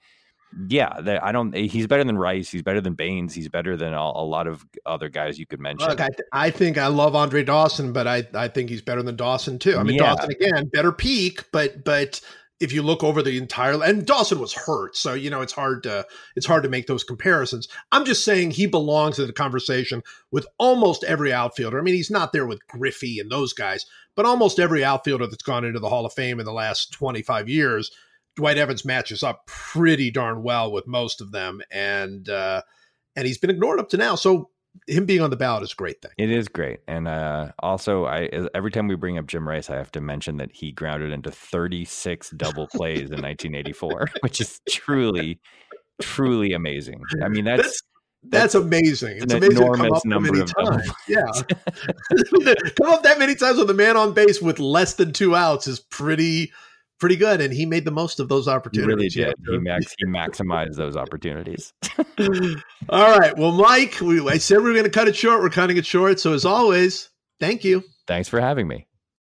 Speaker 3: yeah, I don't. Eh, he's better than Rice. He's better than Baines. He's better than a, a lot of other guys you could mention.
Speaker 2: Look, I, I, think I love Andre Dawson, but I, I think he's better than Dawson too. I mean, yeah. Dawson again, better peak, but but if you look over the entire and Dawson was hurt, so you know it's hard to it's hard to make those comparisons. I'm just saying he belongs in the conversation with almost every outfielder. I mean, he's not there with Griffey and those guys, but almost every outfielder that's gone into the Hall of Fame in the last 25 years Dwight Evans matches up pretty darn well with most of them, and uh, and he's been ignored up to now. So him being on the ballot is a great thing.
Speaker 3: It is great, and uh, also I every time we bring up Jim Rice, I have to mention that he grounded into 36 double plays in 1984, (laughs) which is truly, truly amazing. I mean, that's, that's
Speaker 2: that's, amazing. It's amazing
Speaker 3: enormous to come up number of
Speaker 2: times. Yeah, (laughs) come up that many times with a man on base with less than two outs is pretty pretty good, and he made the most of those opportunities.
Speaker 3: He really did. He, max, he maximized those opportunities. (laughs)
Speaker 2: All right. Well, Mike, we, I said we were going to cut it short. We're cutting it short. So as always, thank you.
Speaker 3: Thanks for having me.